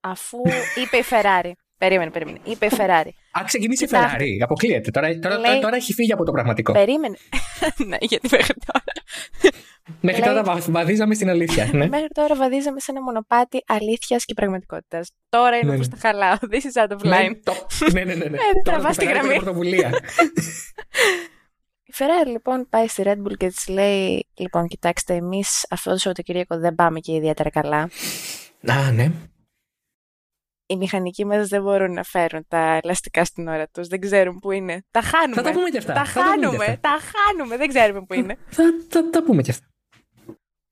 αφού είπε η Ferrari. Περίμενε, περίμενε. Είπε η Ferrari. Α, ξεκινήσει η Κοιτάξτε. Ferrari. Αποκλείεται. Τώρα, τώρα, Λέει- τώρα έχει φύγει από το πραγματικό. Περίμενε. ναι, γιατί μέχρι τώρα. Μέχρι λέει- τώρα βα- βαδίζαμε στην αλήθεια. ναι. Μέχρι τώρα βαδίζαμε σε ένα μονοπάτι αλήθειας και πραγματικότητας. Τώρα είναι Ναι, που ναι. στα χαλάω. This is out of Ναι, line. το- ναι, ναι, ναι, ναι. Ε, δεν Τώρα τραβάς το τη Ferrari γραμμή. πήρε πρωτοβουλία. Η Ferrari λοιπόν πάει στη Red Bull και της λέει: Λοιπόν, κοιτάξτε, εμείς αυτό το Σαββατοκύριακο δεν πάμε και ιδιαίτερα καλά. Α, ναι. Οι μηχανικοί μα δεν μπορούν να φέρουν τα ελαστικά στην ώρα τους. Δεν ξέρουν πού είναι. Τα χάνουμε. Θα τα πούμε και αυτά. Τα Θα τα πούμε και χάνουμε. αυτά. Τα χάνουμε. Δεν ξέρουμε πού είναι. Θα θα τα πούμε και αυτά.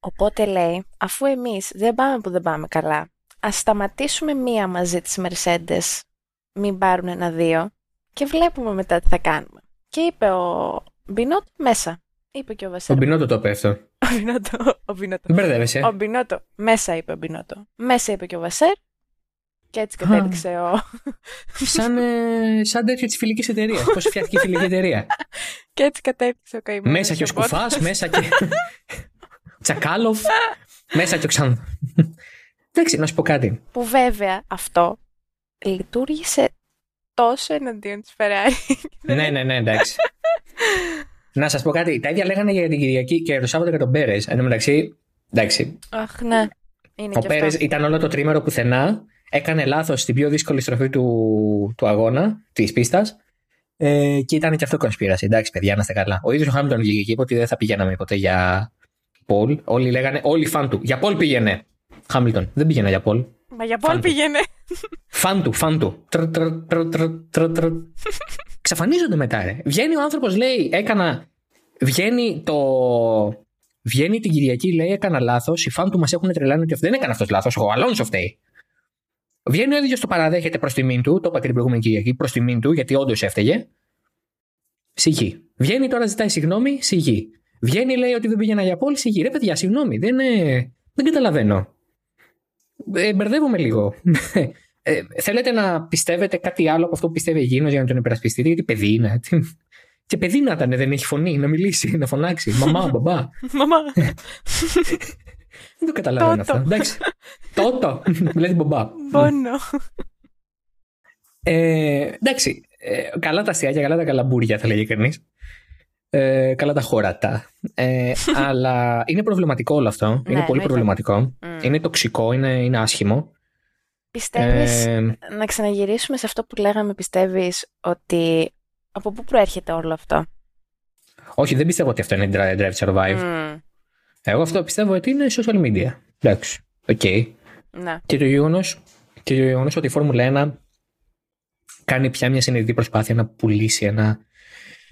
Οπότε λέει, αφού εμείς δεν πάμε που δεν πάμε καλά, ας σταματήσουμε μία μαζί τι Mercedes, μην πάρουν ένα-δύο και βλέπουμε μετά τι θα κάνουμε. Και είπε ο Μπινότο μέσα. Είπε και ο Ο Βασίλη. Μπινότο το είπε αυτό. Ο Μπινότο. Ο Μπινότο. Δεν μπερδεύεσαι. Ο Μπινότο. Μέσα είπε ο Μπινότο. Μέσα είπε και ο Βασέρ. Και έτσι κατέληξε ο. σαν, ε, σαν τέτοιο της φιλικής εταιρείας. Πώς φτιάχτηκε η φιλική εταιρεία. και έτσι κατέληξε ο καημένο. μέσα και ο Σκουφάς, μέσα και. Τσακάλοφ. μέσα και ο Ξαν. Εντάξει, να σου πω κάτι. Που βέβαια αυτό λειτουργήσε τόσο εναντίον της Ferrari. ναι, ναι, ναι, εντάξει. να σας πω κάτι. Τα ίδια λέγανε για την Κυριακή και το Σάββατο για τον Πέρες. Εν τω μεταξύ, εντάξει. Αχ, ναι. Είναι Ο και Πέρες αυτό. ήταν όλο το τρίμερο πουθενά. Έκανε λάθος στην πιο δύσκολη στροφή του, του αγώνα, της πίστας. Ε, και ήταν και αυτό κονσπίραση. Εντάξει, παιδιά, να είστε καλά. Ο ίδιος ο Χάμιλτον βγήκε και είπε ότι δεν θα πηγαίναμε ποτέ για Πολ. Όλοι λέγανε, όλοι φαν του. Για Πολ πήγαινε. Χάμιλτον. Δεν πήγαινα για Πολ. Μα για Πολ Φαν του. πήγαινε. Φαν του, φαν του. Τρ, τρ, τρ, τρ, τρ, τρ. Ξαφανίζονται μετά, ρε. Βγαίνει ο άνθρωπος, λέει, έκανα. Βγαίνει το. Βγαίνει την Κυριακή, λέει, έκανα λάθος. Οι φαν του μας έχουν τρελάνει ότι αυτός δεν έκανε αυτός λάθος. Ο Αλόνσο φταίει. Βγαίνει ο ίδιος το παραδέχεται προς τιμήν του. Το είπα και την προηγούμενη Κυριακή. Προς τιμήν του, γιατί όντως έφταιγε. Σιγή. Βγαίνει τώρα, ζητάει συγγνώμη. Σιγή. Βγαίνει, λέει ότι δεν πήγαινα για πόλη. Σιγή. Ρε, παιδιά, συγγνώμη. Δεν, ε, δεν καταλαβαίνω. Ε, μπερδεύομαι λίγο. Ε, θέλετε να πιστεύετε κάτι άλλο από αυτό που πιστεύει εκείνος για να τον υπερασπιστείτε, γιατί παιδί είναι. Και παιδί να ήταν, δεν έχει φωνή, να μιλήσει, να φωνάξει. Μαμά, μπαμπά. Μαμά. Δεν το καταλαβαίνω Τότο. αυτό. Εντάξει. Τότο. Μιλάει μπαμπά. Πόνο. Ε, εντάξει. Ε, καλά τα αστιάκια, καλά τα καλαμπούρια, θα λέγει κανείς. Ε, καλά τα χώρατα. Ε, αλλά είναι προβληματικό όλο αυτό. είναι πολύ εννοείται. προβληματικό. Μμ. Είναι τοξικό, είναι, είναι άσχημο. Πιστεύεις, Ε, να ξαναγυρίσουμε σε αυτό που λέγαμε, πιστεύεις ότι από πού προέρχεται όλο αυτό; όχι, δεν πιστεύω ότι αυτό είναι Drive Drive to Survive. Μμ, Εγώ αυτό πιστεύω ότι είναι social media. Εντάξει. Οκ. ναι. Και το γεγονός και το γεγονός ότι η Φόρμουλα 1 κάνει πια μια συνειδητή προσπάθεια να πουλήσει ένα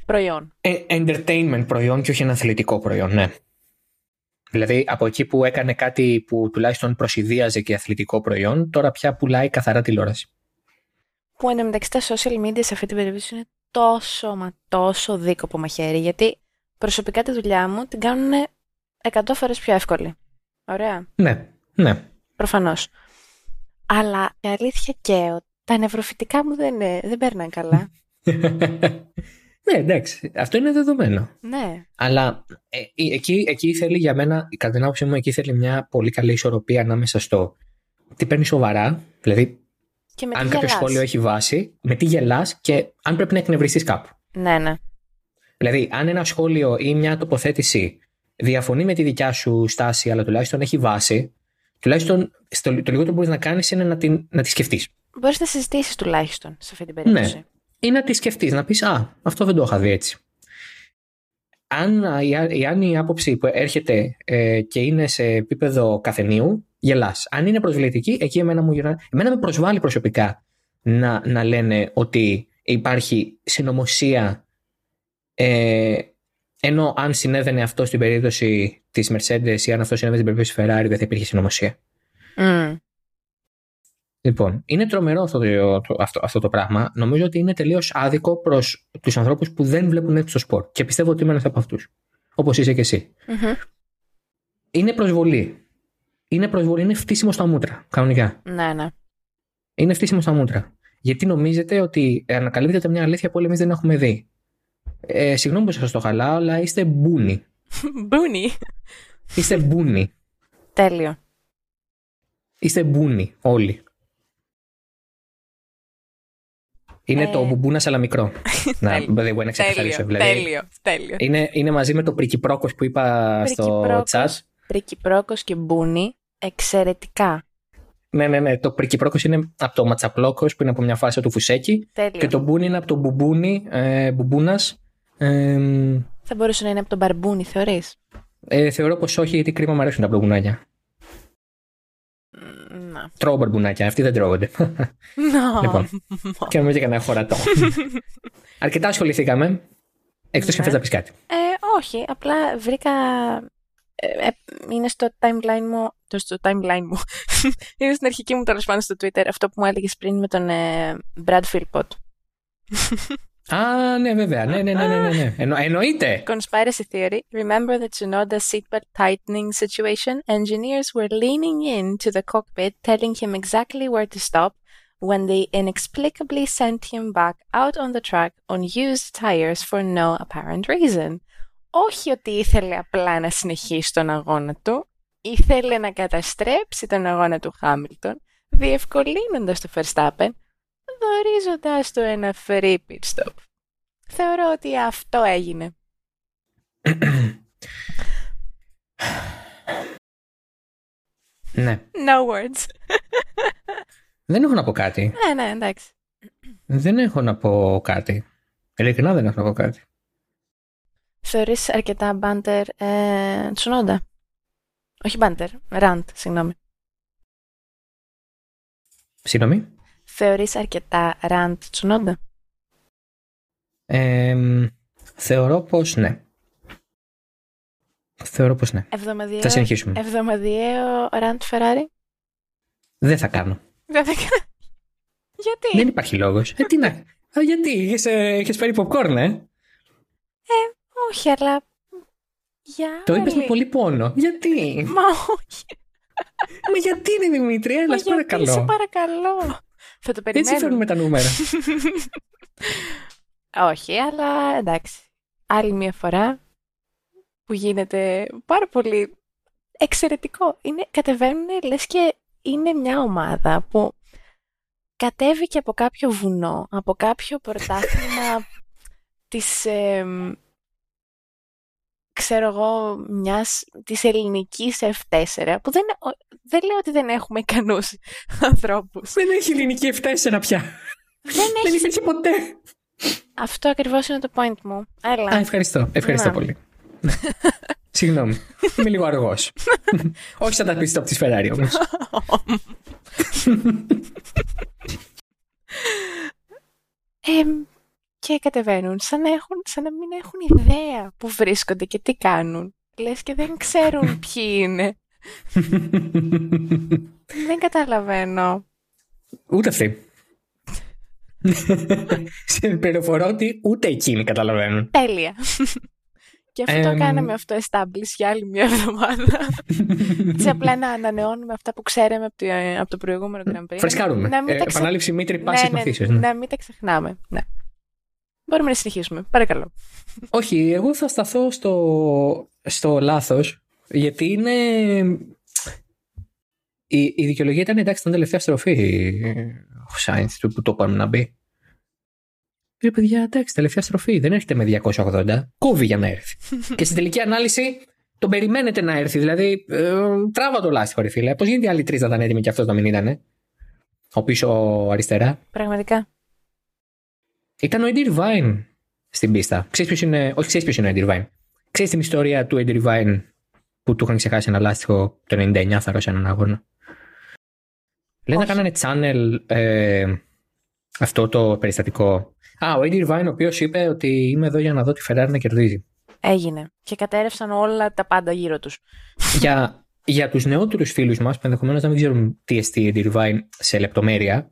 Προϊόν. ε, entertainment προϊόν και όχι ένα αθλητικό προϊόν, ναι. Δηλαδή από εκεί που έκανε κάτι που τουλάχιστον προσυδίαζε και αθλητικό προϊόν, τώρα πια πουλάει καθαρά τηλεόραση. Που εν τω μεταξύ τα social media σε αυτή την περίπτωση είναι τόσο μα τόσο δίκοπο μαχαίρι. Γιατί προσωπικά τη δουλειά μου την κάνουν 100 φορές πιο εύκολη. Ωραία. Ναι, ναι. Προφανώς. Αλλά η αλήθεια και ότι τα νευροφυτικά μου δεν, είναι- δεν παίρναν καλά. ναι, εντάξει. Αυτό είναι δεδομένο. ναι. Αλλά ε, ε, εκεί, εκεί θέλει για μένα, κατά την άποψή μου, εκεί θέλει μια πολύ καλή ισορροπία ανάμεσα στο τι παίρνει σοβαρά, δηλαδή Και με αν τι κάποιο γελάς. σχόλιο έχει βάση, με τι γελάς και αν πρέπει να εκνευριστείς κάπου. Ναι, ναι. Δηλαδή, αν ένα σχόλιο ή μια τοποθέτηση διαφωνεί με τη δικιά σου στάση, αλλά τουλάχιστον έχει βάση, τουλάχιστον στο, το λιγότερο που μπορείς να κάνεις είναι να, την, να τη σκεφτείς. Μπορείς να συζητήσεις τουλάχιστον σε αυτή την περίπτωση. Ναι. Ή να τη σκεφτείς, να πεις Α, αυτό δεν το είχα δει έτσι. Αν, α, η, α- η- αν η άποψη που έρχεται ε, και είναι σε επίπεδο καφενείου, γελάς. Αν είναι προσβλητική, εκεί εμένα μου γυρνά. Εμένα με προσβάλλει προσωπικά να, να λένε ότι υπάρχει συνωμοσία. Ε, ενώ αν συνέβαινε αυτό στην περίπτωση της Mercedes ή αν αυτό συνέβαινε στην περίπτωση της Ferrari, δεν θα υπήρχε συνωμοσία. Μμ. Λοιπόν, είναι τρομερό αυτό το, το- αυτό, αυτό το πράγμα. Νομίζω ότι είναι τελείως άδικο προς τους ανθρώπους που δεν βλέπουν έτσι το σπορ. Και πιστεύω ότι είμαι ένας από αυτούς. Όπως είσαι και εσύ. Μμμ. Είναι προσβολή. Είναι προσβολή, είναι φτύσιμο στα μούτρα. Κανονικά. Ναι, ναι. Είναι φτύσιμο στα μούτρα. Γιατί νομίζετε ότι ανακαλύπτεται μια αλήθεια που όλοι εμείς δεν έχουμε δει. Ε, συγγνώμη που σας το χαλάω, αλλά είστε μπούνι. Μπούνι. Είστε μπούνι. Τέλειο. Είστε μπούνι όλοι. Είναι Ε. το μπουμπούνας αλλά μικρό. να, Τέλειο. by the way, να ξεκαθαρίσω. Τέλειο, Δηλαδή, τέλειο, τέλειο. είναι, είναι μαζί με το πρικυπρόκος που είπα στο Πρικυπρόκος. chat. Πρικυπρόκος και μπούνι, εξαιρετικά. Ναι, ναι, ναι. Το πρικυπρόκος είναι από το ματσαπλόκος που είναι από μια φάση του φουσέκι. Τέλειο. Και το μπούνι είναι από το μπουμπούνι, ε, μπουμπούνας. Ε, Θα μπορούσε να είναι από τον μπαρμπούνι, θεωρείς; ε, θεωρώ πως όχι, γιατί κρίμα μου αρέσουν τα μπαρμπουνάκια. Μ, Να. Τρώω μπαρμπουνάκια, αυτοί δεν τρώγονται. Να. Λοιπόν. και να μην και κανένα χωρατό. Αρκετά ασχοληθήκαμε. Εκτός και Ναι. θες να πεις κάτι. Ε, όχι, απλά βρήκα... ε, ε, είναι στο timeline μου... Το στο timeline μου. είναι στην αρχική μου τέλος πάντων στο Twitter αυτό που μου έλεγες πριν με τον ε, Brad Philpott. Α, ναι, βέβαια. Ναι, ναι, ναι, ναι, ναι, ναι. Εννο, εννοείται. Conspiracy theory. Remember the Tsunoda seatbelt tightening situation? Engineers were leaning into the cockpit, telling him exactly where to stop when they inexplicably sent him back out on the track on used tires for no apparent reason. Όχι ότι ήθελε απλά να συνεχίσει τον αγώνα του, ήθελε να καταστρέψει τον αγώνα του Χάμιλτον, διευκολύνοντας το Verstappen, δορίζοντας του ένα free pit stop. Θεωρώ ότι αυτό έγινε. ναι. No words. Δεν έχω να πω κάτι. ναι, ναι, εντάξει. Δεν έχω να πω κάτι. Ειλικρινά δεν έχω να πω κάτι. Θεωρείς αρκετά μπάντερ ε, Τσουνόντα; Όχι μπάντερ, ραντ, συγγνώμη. Συγγνώμη. Θεωρείς αρκετά ραντ Τσουνόντα. Ε, θεωρώ πως ναι. Θεωρώ πως ναι. Εβδομαδιαίο, Θα συνεχίσουμε. εβδομαδιαίο ραντ Φεράρι. Δεν θα κάνω. Δεν θα κάνω. Γιατί; Δεν υπάρχει λόγος. Ε, τι να... Α, γιατί, είχες, ε, είχες φέρει popcorn, ε; Όχι, αλλά... Για Το είπες με άλλη. πολύ πόνο. Γιατί; Μα όχι. Μα γιατί είναι Δημήτρη, έλα, Μα σε γιατί, παρακαλώ. σε παρακαλώ. Θα το Έτσι περιμένω. φέρνουμε τα νούμερα; Όχι, αλλά εντάξει. Άλλη μια φορά που γίνεται πάρα πολύ εξαιρετικό. Είναι, κατεβαίνουν λες και είναι μια ομάδα που κατέβηκε από κάποιο βουνό, από κάποιο πρωτάθλημα της, εμ, ξέρω εγώ, μιας, της ελληνικής F4, που δεν, ο- δεν λέω ότι δεν έχουμε ικανούς ανθρώπους. Δεν έχει ελληνική F4 πια. δεν Δεν έχει υπήρχε ποτέ. Αυτό ακριβώς είναι το point μου. Έλα. Α, ευχαριστώ. Ευχαριστώ Να. πολύ. Συγγνώμη. Είμαι λίγο αργός. Όχι σαν τα πίστο από τη Ferrari όμως. Εμ, και κατεβαίνουν σαν να, έχουν, σαν να μην έχουν ιδέα που βρίσκονται και τι κάνουν. Λες και δεν ξέρουν ποιοι είναι. δεν καταλαβαίνω. Ούτε αυτή. Σε πληροφορώ ότι ούτε εκείνοι καταλαβαίνουν. Τέλεια. και αυτό το Εμ. κάναμε αυτό establish για άλλη μια εβδομάδα. Έτσι απλά να ανανεώνουμε αυτά που ξέραμε από το, από το προηγούμενο Grand Prix. Φρεσκάρουμε. Να μην Ε, τα ξε- Επανάληψη μήτρη ναι, πάσης ναι, μαθήσεως. ναι, ναι. να μην τα ξεχνάμε. Ναι. Μπορούμε να συνεχίσουμε. Παρακαλώ. Όχι, εγώ θα σταθώ στο, στο λάθος, γιατί είναι... Η, η δικαιολογία ήταν εντάξει, ήταν τελευταία στροφή ο Σάινθ του που το είπαμε να μπει. Ρε παιδιά, εντάξει, τελευταία στροφή. Δεν έρχεται με 280. Κόβει για να έρθει. και στην τελική ανάλυση τον περιμένετε να έρθει. Δηλαδή, ε, τράβα το λάστιχο, ρε φίλε. Πώς γίνεται οι άλλοι τρεις να ήταν έτοιμοι και αυτός να μην ήταν. Ο πίσω αριστερά. Πραγματικά. Ήταν ο Eddie Irvine στην πίστα. Ξέρεις ποιος είναι, όχι ξέρεις ποιος είναι ο Eddie Irvine. Ξέρεις την ιστορία του Eddie Irvine που του είχαν ξεχάσει ένα λάστιχο το 99 θα σε έναν αγώνα. Λες να Όχι. κάνανε channel ε, αυτό το περιστατικό. Α, ο Eddie Irvine ο οποίος είπε ότι είμαι εδώ για να δω τη Ferrari να κερδίζει. Έγινε. Και κατέρευσαν όλα τα πάντα γύρω τους. για, για τους νεότερους φίλους μας που ενδεχομένως να μην ξέρουν τι εστί Eddie Irvine σε λεπτομέρεια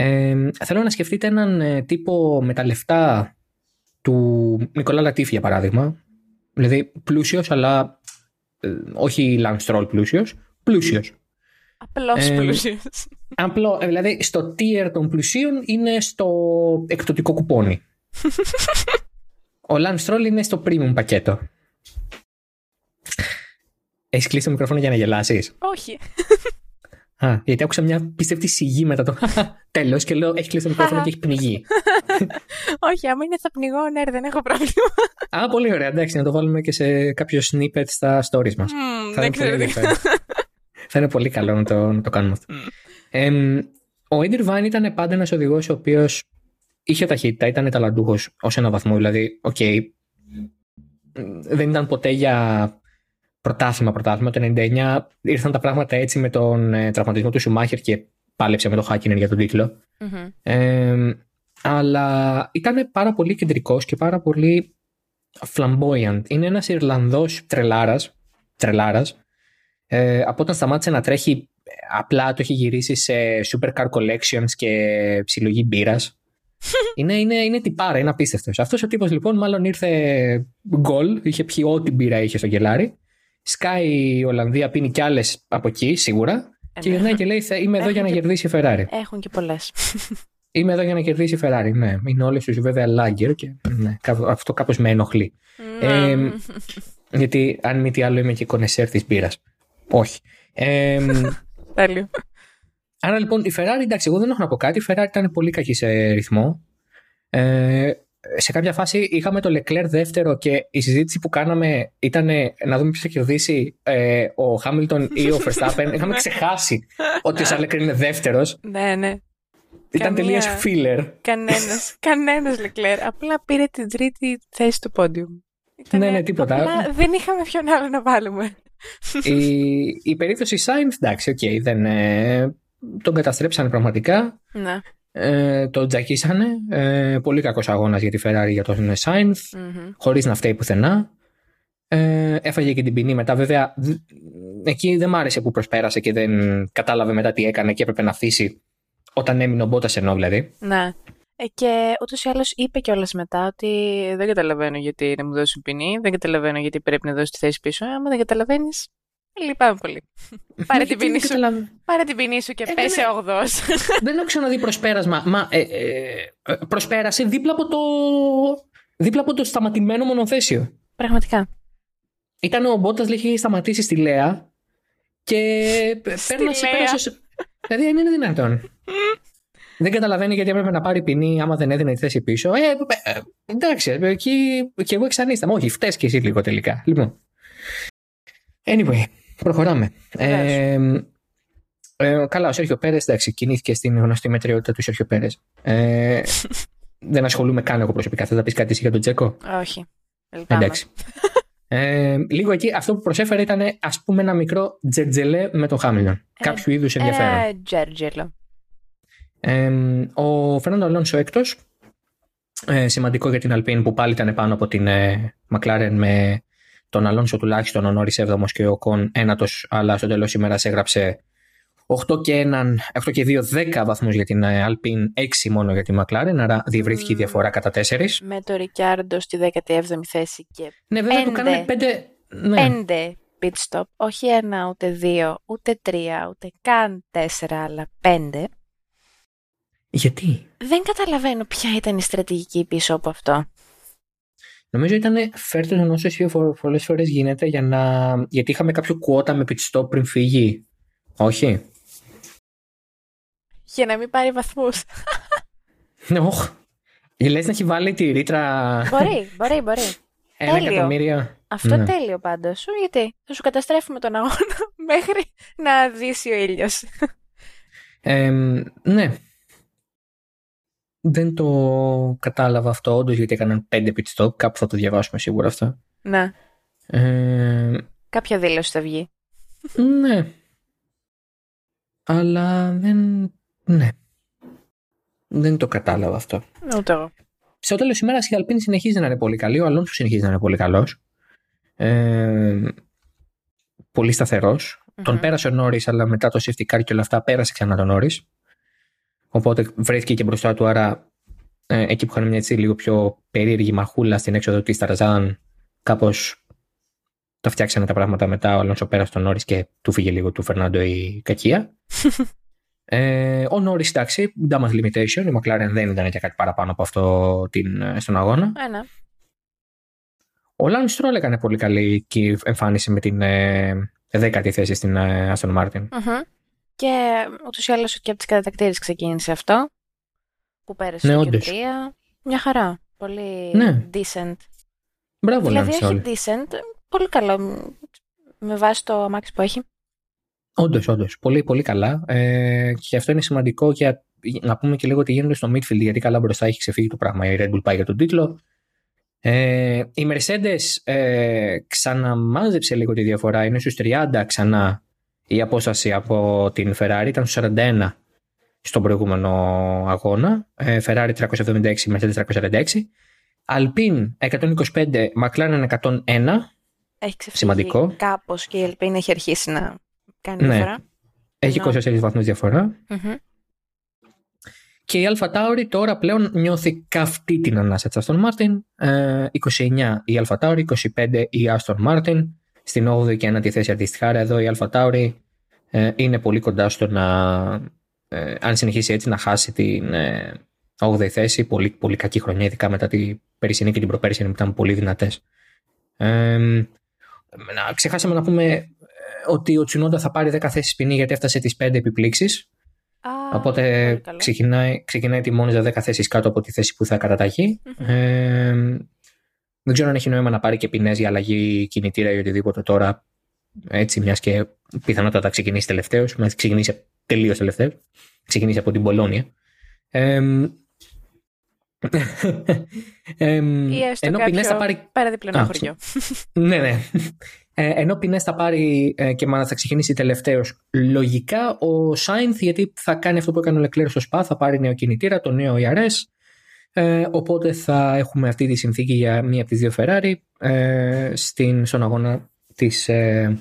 ε, θέλω να σκεφτείτε έναν ε, τύπο με τα λεφτά του Νικολά Λατίφη για παράδειγμα δηλαδή πλούσιος αλλά ε, όχι Lance Stroll πλούσιος πλούσιος Απλώς Ε, πλούσιος. Απλό, ε, δηλαδή στο tier των πλουσίων είναι στο εκπτωτικό κουπόνι. Ο Lance Stroll είναι στο premium πακέτο. Έχεις κλείσει το μικρόφωνο για να γελάσεις; Όχι. Α, γιατί άκουσα μια πιστευτή σιγή μετά το τέλος και λέω έχεις κλείσει το μικρόφωνο και έχει πνιγεί. Όχι, άμα είναι θα πνιγώ, ναι, δεν έχω πρόβλημα. Α, πολύ ωραία. Εντάξει, να το βάλουμε και σε κάποιο snippet στα stories μας. Mm, θα, δεν είναι πολύ ξέρω τι. ενδιαφέρον. θα είναι πολύ καλό να το, να το κάνουμε αυτό. Mm. Εμ, ο Έντι Ερβάιν ήταν πάντα ένας οδηγός ο οποίος είχε ταχύτητα, ήταν ταλαντούχος ως ένα βαθμό. Δηλαδή, οκ, δεν ήταν ποτέ για πρωτάθλημα πρωτάθλημα. Το 99 ήρθαν τα πράγματα έτσι με τον ε, τραυματισμό του Σουμάχερ και πάλεψε με τον Χάκινεν για τον τίτλο. Μμμ. Ε, αλλά ήταν πάρα πολύ εκκεντρικός και πάρα πολύ flamboyant. Είναι ένας Ιρλανδός τρελάρας, τρελάρας. Ε, από όταν σταμάτησε να τρέχει ε, απλά το έχει γυρίσει σε supercar collections και συλλογή μπύρας. είναι, είναι, είναι τυπάρα, είναι απίστευτος. Αυτός ο τύπος λοιπόν μάλλον ήρθε γκολ, είχε πιει ό,τι μπύρα είχε στο γελάρι. Σκάει η Ολλανδία, πίνει κι άλλες από εκεί σίγουρα. Ε, Και ναι. γυρνάει και λέει: «Θα- Είμαι εδώ Έχουν για να και- κερδίσει η Ferrari. Έχουν και πολλές. Είμαι εδώ για να κερδίσει η Ferrari. Ναι, είναι όλες τους βέβαια lager και ναι, κάπου- αυτό κάπως με ενοχλεί. Ε, γιατί αν μη τι άλλο είμαι και κονεσέρ της μπύρας. Όχι. Ε, Τέλειο. άρα λοιπόν η Ferrari, εντάξει, εγώ δεν έχω να πω κάτι. Η Ferrari ήταν πολύ κακή σε ρυθμό. Ε, σε κάποια φάση είχαμε το Leclerc δεύτερο και η συζήτηση που κάναμε ήταν να δούμε ποιος θα κερδίσει ε, ο Hamilton ή ο Verstappen. Είχαμε ξεχάσει ότι ο Charles είναι δεύτερος. ναι, ναι. Ήταν τελείως Καμία. filler. Κανένας. Κανένας Λεκλέρ. Απλά πήρε την τρίτη θέση του πόντιου. Ναι, ναι, τίποτα. Απλά δεν είχαμε ποιον άλλο να βάλουμε. η, η περίπτωση Sainz, εντάξει, οκ, δεν, ε, τον καταστρέψανε πραγματικά. Ναι. Ε, τον τζακίσανε. Ε, πολύ κακός αγώνας για τη Ferrari για τον Sainz, Μμμ. χωρίς να φταίει πουθενά. Ε, έφαγε και την ποινή μετά. Βέβαια, δ- εκεί δεν μ' άρεσε που προσπέρασε και δεν κατάλαβε μετά τι έκανε και έπρεπε να αφήσει όταν έμεινε ο Μπότας ενώ δηλαδή. Ναι. Ε, και ούτως ή άλλως είπε κιόλας μετά ότι δεν καταλαβαίνω γιατί να μου δώσουν ποινή, δεν καταλαβαίνω γιατί πρέπει να δώσει τη θέση πίσω. Άμα δεν καταλαβαίνεις, λυπάμαι πολύ. Πάρε την Γιατί ποινή δεν σου. καταλαβα- Πάρε την ποινή σου και Ε, πέσε ναι. ογδός. δεν έχω ξαναδεί προσπέρασμα. Μα ε, ε, ε, προσπέρασε δίπλα από το, δίπλα από το σταματημένο μονοθέσιο. Πραγματικά. Ήταν ο Μπότας είχε σταματήσει στη Λέα και πέρνασε. Λέα. πέρασε δηλαδή δεν είναι δυνατόν. δεν καταλαβαίνει γιατί έπρεπε να πάρει ποινή άμα δεν έδινε τη θέση πίσω. Ε, ε, ε, εντάξει, ε, εκεί και εγώ εξανίσταμε. Όχι, φταίει και εσύ λίγο τελικά. Λοιπόν. Anyway, προχωράμε. Ε, ε, καλά, ο Σέρχιο Πέρες, εντάξει, κινήθηκε στην γνωστή μετριότητα του Σέρχιο Πέρες. Ε, δεν ασχολούμαι καν εγώ προσωπικά. Θε να πεις κάτι εσύ για τον Τζέκο; Όχι. Λυπάμαι. Εντάξει. Ε, λίγο εκεί αυτό που προσέφερε ήταν ας πούμε ένα μικρό τζερτζελέ με τον Χάμιλτον. Κάποιο είδους ενδιαφέρον. Ε, Τζέρτζελο. Ε, ο Φερνάντο Αλόνσο έκτος. Ε, σημαντικό για την Αλπίν που πάλι ήταν πάνω από την ε, McLaren με τον Αλόνσο τουλάχιστον ο Νόρις 7 και ο Κον ένατος αλλά στο τέλος ημέρας έγραψε 8 και 1, 8 και 2, 10 βαθμούς για την ε, Αλπίν, 6 μόνο για την McLaren, άρα διευρύθηκε η Μμμ. διαφορά κατά 4. Με το Ρικιάρντο στη 17η θέση και Ναι, βέβαια του Πέντε. κάνανε 5. Ναι. 5 pit stop. Όχι ένα, ούτε δύο, ούτε τρία, ούτε καν τέσσερα, αλλά πέντε. Γιατί; Δεν καταλαβαίνω ποια ήταν η στρατηγική πίσω από αυτό. Νομίζω ήταν φέρτε τον όσο εσύ πολλές φορές γίνεται για να... γιατί είχαμε κάποιο κουότα με pit stop πριν φύγει. Όχι. Για να μην πάρει βαθμούς. Ναι, όχ. Λες να έχει βάλει τη ρήτρα μπορεί, μπορεί, μπορεί. ένα τέλειο. εκατομμύριο. Αυτό Ναι. τέλειο πάντως. Γιατί θα σου καταστρέφουμε τον αγώνα μέχρι να δύσει ο ήλιος. Ε, ναι. Δεν το κατάλαβα αυτό όντως γιατί έκαναν πέντε pit stop. Κάπου θα το διαβάσουμε σίγουρα αυτό. Να, Ε, κάποια δήλωση θα βγει. ναι. Αλλά δεν. Ναι. Δεν το κατάλαβα αυτό. Ούτε εγώ. Στο τέλος της ημέρας η Αλπίνη συνεχίζει να είναι πολύ καλή. Ο Αλόνσο συνεχίζει να είναι πολύ καλός. Ε, πολύ σταθερός. Τον Μμμ. πέρασε ο Νόρις, αλλά μετά το safety car και όλα αυτά πέρασε ξανά τον Νόρις. Οπότε βρέθηκε και μπροστά του. Άρα ε, εκεί που είχαν μια έτσι λίγο πιο περίεργη μαχούλα στην έξοδο της Ταρζάν, κάπως τα φτιάξανε τα πράγματα μετά. Ο Αλόνσο πέρασε τον Νόρις και του φύγε λίγο του Φερνάντο η κακία. Ε, ο Νόρις, εντάξει, damage limitation. Η McLaren δεν ήταν και κάτι παραπάνω από αυτό την, στον αγώνα. Ένα. Ο Λάν Στρόλ έκανε πολύ καλή και εμφάνιση με την ε, δέκατη θέση στην ε, Aston Martin. Μμμ. Και ούτως ή άλλως και από τις κατατακτήρες ξεκίνησε αυτό. Που πέρασε Ναι, στο όντως. Q3. Μια χαρά. Πολύ Ναι. decent. Μπράβο, δηλαδή Λάνση, έχει όλοι. decent. Πολύ καλό. μ, Με βάση το αμάξι που έχει. Όντως, όντως. Πολύ, πολύ καλά. Ε, και αυτό είναι σημαντικό για να πούμε και λίγο τι γίνεται στο midfield, γιατί καλά μπροστά έχει ξεφύγει το πράγμα. Η Red Bull πάει για τον τίτλο. Ε, η Mercedes ε, ξαναμάζεψε λίγο τη διαφορά. Είναι στους 30 ξανά η απόσταση από την Ferrari. Ήταν στους 41 στον προηγούμενο αγώνα. Ε, Ferrari 376, Mercedes 346. Alpine 125, McLaren 101. Έχει ξεφύγει Σημαντικό. κάπως και η Alpine έχει αρχίσει να κάνει Ναι. διαφορά. Έχει Ενώ- 24 βαθμούς διαφορά. Μμμ. Και η Alpha Tauri τώρα πλέον νιώθει καυτή την ανάσα της Aston Martin. Ε, 29 η Alpha Tauri, 25 η Aston Martin. Στην 8η και 9η θέση αντίστοιχα. Άρα εδώ η Alpha Tauri ε, είναι πολύ κοντά στο να, ε, αν συνεχίσει έτσι, να χάσει την ε, 8η θέση. Πολύ, πολύ κακή χρονιά, ειδικά μετά την περσινή και την προπέρσινη που ήταν πολύ δυνατές. Ε, να, ξεχάσαμε να πούμε ε, ότι ο Τσουνόντα θα πάρει 10 θέσεις ποινή γιατί έφτασε τις 5 επιπλήξεις. Α, Οπότε πολύ καλό. ξεκινάει, ξεκινάει τιμόνι για 10 θέσεις κάτω από τη θέση που θα καταταγεί. Μμμ. Ε, δεν ξέρω αν έχει νόημα να πάρει και ποινέ για αλλαγή κινητήρα ή οτιδήποτε τώρα. Έτσι, μιας και πιθανότατα ξεκινήσει τελευταίος. Να ξεκινήσει τελείως τελευταίος. Ξεκινήσει από την Πολώνια. Ε, εμ, Ή έστω ενώ κάποιο ποινές θα πάρει παραδιπλανό Α, χωριό. ναι, ναι. Ε, ενώ ποινές θα πάρει ε, και μάλλον θα ξεκινήσει τελευταίος. Λογικά ο Σάινθ, γιατί θα κάνει αυτό που έκανε ο Λεκλέρ στο ΣΠΑ, θα πάρει νέο κινητήρα, το νέο ERS. Ε, οπότε θα έχουμε αυτή τη συνθήκη για μία από τις δύο Ferrari ε, στην, στον αγώνα της ε,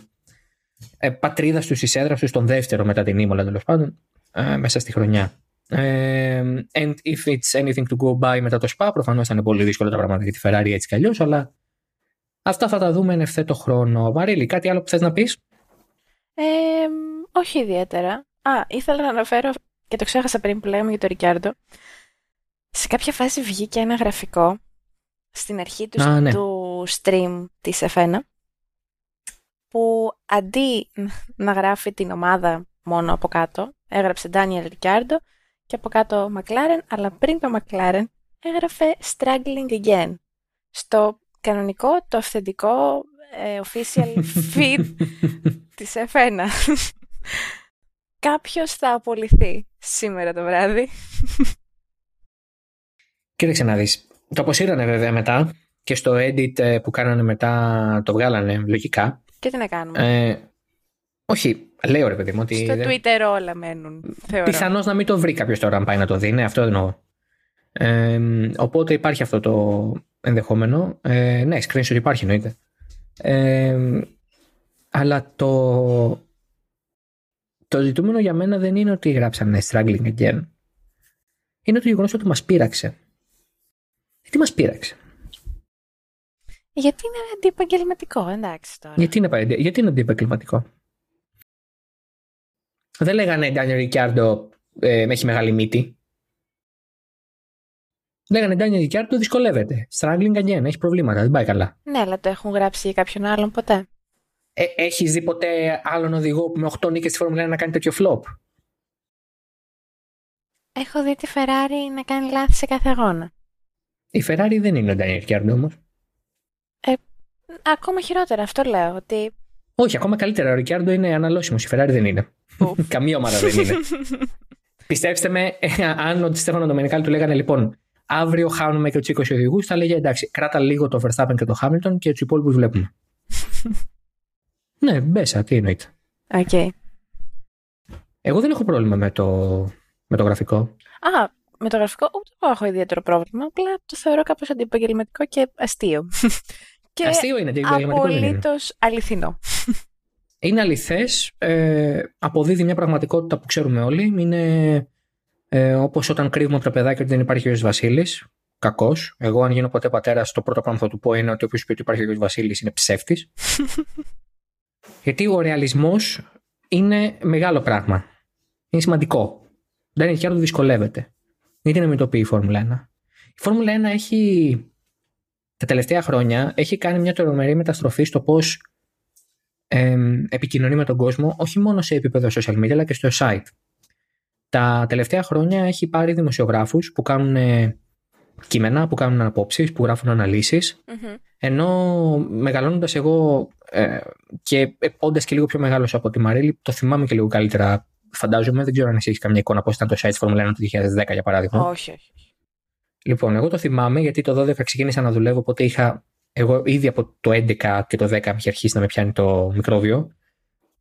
ε, πατρίδας τους, της έδρας τους, στον δεύτερο μετά την Ήμολα τέλος πάντων, ε, μέσα στη χρονιά. Ε, and if it's anything to go by μετά το ΣΠΑ, προφανώς θα είναι πολύ δύσκολα τα πράγματα για τη Ferrari έτσι κι αλλιώς, αλλά Αυτά θα τα δούμε εν ευθέτω χρόνο. Μαρίλη, κάτι άλλο που θες να πεις; Ε, όχι ιδιαίτερα. Α, ήθελα να αναφέρω και το ξέχασα πριν που λέγαμε για τον Ρικιάρντο. Σε κάποια φάση βγήκε ένα γραφικό στην αρχή τους, Α, ναι. του stream της F1 που αντί να γράφει την ομάδα μόνο από κάτω, έγραψε Daniel Ricciardo και από κάτω McLaren, αλλά πριν το McLaren έγραφε Struggling Again. Στο κανονικό, το αυθεντικό ε, official feed της F1. Κάποιος θα απολυθεί σήμερα το βράδυ. Κοίταξε να δεις. Το αποσύρανε βέβαια μετά και στο edit ε, που κάνανε μετά το βγάλανε λογικά. Και τι να κάνουμε; Ε, όχι, λέω ρε παιδί μου ότι Στο δεν- Twitter όλα μένουν, θεωρώ. πιθανώς να μην το βρει κάποιος τώρα αν πάει να το δει. Ναι, αυτό εννοώ. Ε, οπότε υπάρχει αυτό το ενδεχόμενο. Ε, ναι, screenshot υπάρχει εννοείται. Ε, αλλά το, το ζητούμενο για μένα δεν είναι ότι γράψανε struggling again. Είναι το γεγονός ότι μας πείραξε. Γιατί μας πείραξε; Γιατί είναι αντιεπαγγελματικό, εντάξει τώρα. Γιατί είναι, παρεντε- γιατί είναι αντιεπαγγελματικό; Δεν λέγανε Daniel Ricciardo ε, έχει μεγάλη μύτη. Λέγανε Daniel Ricciardo δυσκολεύεται. Struggling again, έχει προβλήματα, δεν πάει καλά. Ναι, αλλά το έχουν γράψει για κάποιον άλλον ποτέ. Ε, έχεις δει ποτέ άλλον οδηγό που με 8 νίκες στη Φόρμουλα 1 να κάνει τέτοιο flop; Έχω δει τη Ferrari να κάνει λάθη σε κάθε αγώνα. Η Ferrari δεν είναι ο Daniel Ricciardo όμως. Ακόμα χειρότερα, αυτό λέω. Ότι. Όχι, ακόμα καλύτερα. Ο Ricciardo είναι αναλώσιμος, η Ferrari δεν είναι. Ουφ. Καμία ομάδα δεν είναι. Πιστέψτε με, ε, αν ο Στέφανο Ντομενικάλη του λέγανε λοιπόν, αύριο χάνουμε και τους 20 οδηγούς, θα λέγε εντάξει, κράτα λίγο το Verstappen και το Hamilton και τους υπόλοιπους βλέπουμε. ναι, μπέσα, τι εννοείται. Οκ. Εγώ δεν έχω πρόβλημα με το, με το γραφικό. Α, με το γραφικό ούτε εγώ έχω ιδιαίτερο πρόβλημα. Απλά το θεωρώ κάπως αντιεπαγγελματικό και αστείο. και Αστείο είναι, αντιεπαγγελματικό δεν είναι. απολύτως αληθινό. Είναι αληθές, ε, αποδίδει μια πραγματικότητα που ξέρουμε όλοι. Είναι ε, όπως όταν κρύβουμε από τα παιδάκια ότι δεν υπάρχει ο Άη Βασίλης. Κακώς. Εγώ, αν γίνω ποτέ πατέρας, το πρώτο πράγμα που θα του πω είναι ότι όποιος πει ότι υπάρχει ο Άη Βασίλης είναι ψεύτης. Γιατί ο ρεαλισμός είναι μεγάλο πράγμα. Είναι σημαντικό. Δεν έχει άλλο δυσκολεύεται. Γιατί να μην το πει η Φόρμουλα 1. Η Φόρμουλα 1 έχει τα τελευταία χρόνια έχει κάνει μια τρομερή μεταστροφή στο πώς ε, επικοινωνεί με τον κόσμο όχι μόνο σε επίπεδο social media αλλά και στο site. Τα τελευταία χρόνια έχει πάρει δημοσιογράφους που κάνουν ε, κείμενα, που κάνουν απόψεις, που γράφουν αναλύσεις Μμμ. ενώ μεγαλώνοντας εγώ ε, και όντας και λίγο πιο μεγάλος από τη Μαρίλη το θυμάμαι και λίγο καλύτερα φαντάζομαι, δεν ξέρω αν εσύ έχεις καμιά εικόνα πώς ήταν το site της Formula 1 το 2010 για παράδειγμα. Όχι, όχι. Λοιπόν, εγώ το θυμάμαι γιατί το 12 ξεκίνησα να δουλεύω, οπότε είχα. Εγώ ήδη από το 11 και το 10 είχε αρχίσει να με πιάνει το μικρόβιο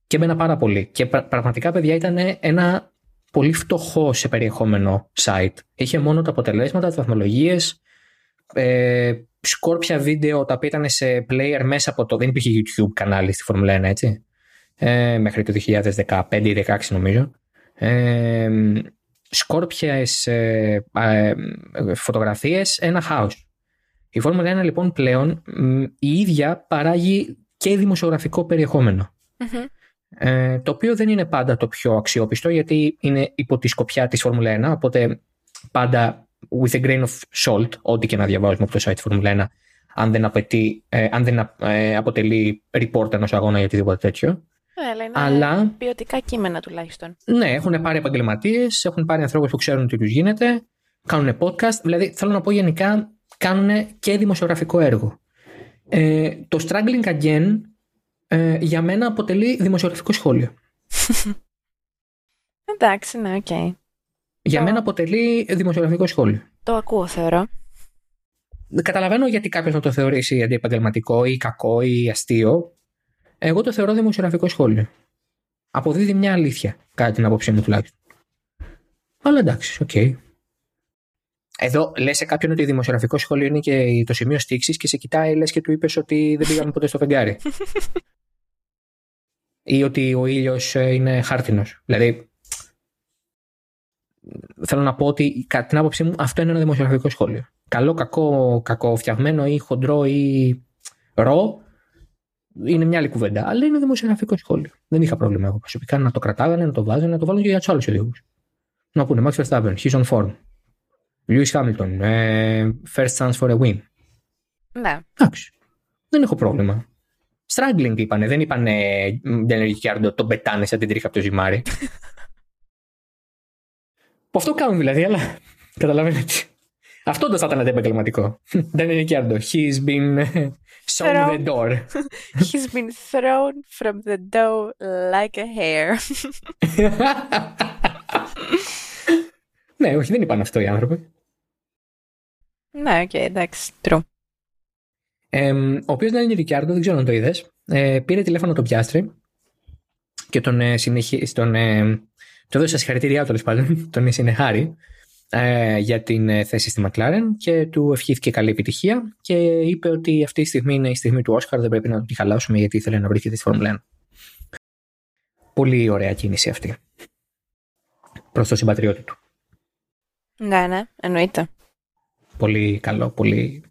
και έμπαινα πάρα πολύ. Και πρα- πραγματικά, παιδιά, ήταν ένα πολύ φτωχό σε περιεχόμενο site. Είχε μόνο τα αποτελέσματα, τις βαθμολογίες, ε, σκόρπια βίντεο τα οποία ήταν σε player μέσα από το. Δεν υπήρχε YouTube κανάλι στη Formula 1, έτσι. Ε, μέχρι το 2015 ή 2016 νομίζω. Ε, σκόρπιες ε, ε, φωτογραφίες, ένα χάος. Η Φόρμουλα 1 λοιπόν πλέον μ, η ίδια παράγει και δημοσιογραφικό περιεχόμενο. Μμμ. Ε, το οποίο δεν είναι πάντα το πιο αξιόπιστο γιατί είναι υπό τη σκοπιά της Φόρμουλα 1 οπότε πάντα with a grain of salt ό,τι και να διαβάζουμε από το site Φόρμουλα 1 αν δεν, απαιτεί, ε, αν δεν ε, αποτελεί report ενός αγώνα ή οτιδήποτε τέτοιο. Ε, αλλά είναι Αλλά ποιοτικά κείμενα τουλάχιστον. ναι, έχουν πάρει επαγγελματίες, έχουν πάρει ανθρώπους που ξέρουν τι τους γίνεται, κάνουν podcast. Δηλαδή, θέλω να πω γενικά, κάνουν και δημοσιογραφικό έργο. Ε, το Struggling Again ε, για μένα αποτελεί δημοσιογραφικό σχόλιο. Εντάξει, ναι, οκ. Για Το- μένα αποτελεί δημοσιογραφικό σχόλιο. Το ακούω, θεωρώ. Καταλαβαίνω γιατί κάποιος να το θεωρήσει αντιεπαγγελματικό ή κακό ή αστείο. Εγώ το θεωρώ δημοσιογραφικό σχόλιο. Αποδίδει μια αλήθεια, κατά την άποψή μου τουλάχιστον. Αλλά εντάξει, οκ. Εδώ λες σε κάποιον ότι δημοσιογραφικό σχόλιο είναι και το σημείο στίξης και σε κοιτάει, λες και του είπες ότι δεν πήγαμε ποτέ στο φεγγάρι. ή ότι ο ήλιος είναι χάρτινος. Δηλαδή, θέλω να πω ότι κατά την άποψή μου αυτό είναι ένα δημοσιογραφικό σχόλιο. Καλό, κακό, κακό φτιαγμένο ή χοντρό ή ρο είναι μια άλλη κουβέντα. Αλλά είναι δημοσιογραφικό σχόλιο. Δεν είχα πρόβλημα εγώ προσωπικά να το κρατάγανε, να το βάζανε, να το βάλουν και για τους άλλους οδηγού. Να πούνε Max Verstappen, he's on form. Lewis Hamilton, ε, first chance for a win. Ναι. Εντάξει. Δεν έχω πρόβλημα. Struggling είπανε, δεν είπανε Daniel Ricciardo τον πετάνε σαν την τρίχα από το ζυμάρι. Που αυτό κάνουν δηλαδή, αλλά καταλαβαίνετε. Αυτό το θα ήταν αντεπαγγελματικό. Daniel Ricciardo, he's been ε, shown the door. He's been thrown from the door like a hair. ναι, όχι, δεν είπαν αυτό οι άνθρωποι. ναι, οκ, εντάξει, true. Ε, ο οποίος Daniel Ricciardo, δεν ξέρω αν το είδες, ε, πήρε τηλέφωνο τον Piastri και τον, ε, συνεχί... τον, ε, του έδωσε συγχαρητήριά του τέλος πάντων, τον συνεχάρη ε, για την ε, θέση στη McLaren και του ευχήθηκε καλή επιτυχία και είπε ότι αυτή η στιγμή είναι η στιγμή του Oscar, δεν πρέπει να τη χαλάσουμε γιατί ήθελε να βρίσκεται στη Φόρμουλα 1. Πολύ ωραία κίνηση αυτή. Προς το συμπατριώτη του. Ναι, ναι, εννοείται. Πολύ καλό, πολύ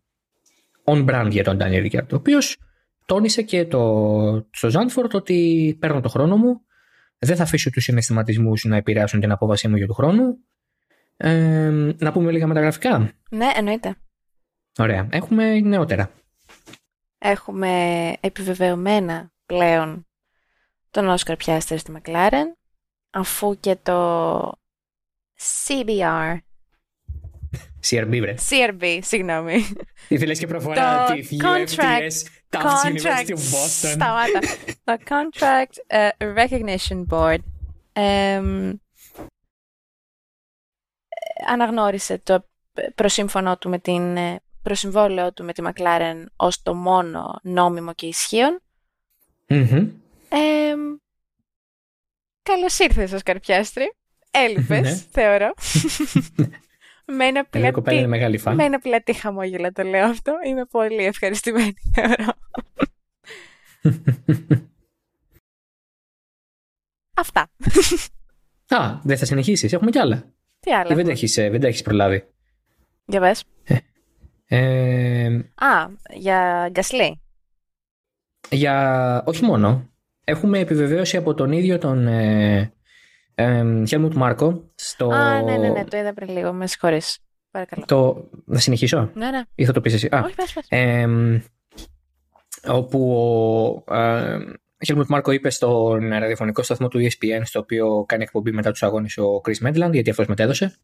on brand για τον Daniel Ricciardo, ο οποίος τόνισε και το, στο Ζάντφορντ ότι παίρνω το χρόνο μου, δεν θα αφήσω τους συναισθηματισμούς να επηρεάσουν την απόβασή μου για του χρόνου. Ε, να πούμε λίγα μεταγραφικά; Ναι, εννοείται. Ωραία. Έχουμε νεότερα. Έχουμε επιβεβαιωμένα πλέον τον Όσκαρ Πιάστερ στη McLaren, αφού και το CBR, CRB, βρε. CRB, συγγνώμη, Ήθελες και προφορά Το τη contract- UFTS Tufts University of Boston. σταμάτα, το Contract ε, Recognition Board εμ, ε, αναγνώρισε το προσύμφωνο του με την ε, προσυμβόλαιο του με τη McLaren ως το μόνο νόμιμο και ισχύον. Μμμ. Ε, καλώς ήρθες, Όσκαρ Πιάστρη. Έλειπες, Ναι. θεωρώ. με ένα Η κοπέλα είναι πλατή, μεγάλη φαν. με ένα πλατή χαμόγελα το λέω αυτό. Είμαι πολύ ευχαριστημένη, θεωρώ. Αυτά. Α, δεν θα συνεχίσεις. Έχουμε κι άλλα. Τι άλλα. Ή δεν τα έχουμε; έχεις, ε, δεν τα έχεις προλάβει. Για πες. Ε, Α, για Γκασλή. για... Όχι μόνο. Έχουμε επιβεβαίωση από τον ίδιο τον ε, ε, Helmut Marko στο... Α, ναι, ναι, ναι, το είδα πριν λίγο. Με συγχωρείς. Παρακαλώ. Το... Να συνεχίσω; Ναι, ναι. ή θα το πεις εσύ. Α, Όχι, πες, πες. ε, όπου ο, ε, Χέλμουτ Μάρκο είπε στον ραδιοφωνικό σταθμό του ESPN, στο οποίο κάνει εκπομπή μετά τους αγώνες ο Chris Medland, γιατί αυτός μετέδωσε,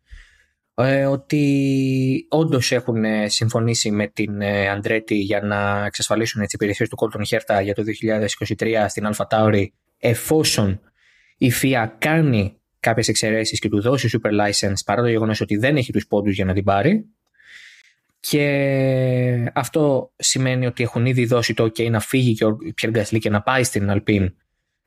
ε, ότι όντως έχουν συμφωνήσει με την Αντρέτη για να εξασφαλίσουν τις υπηρεσίες του Colton Herta για το 2023 στην Αλφα Tauri, εφόσον η FIA κάνει κάποιες εξαιρέσεις και του δώσει super license παρά το γεγονός ότι δεν έχει τους πόντους για να την πάρει. Και αυτό σημαίνει ότι έχουν ήδη δώσει το OK να φύγει και ο Πιέρ Γκασλή και να πάει στην Αλπίν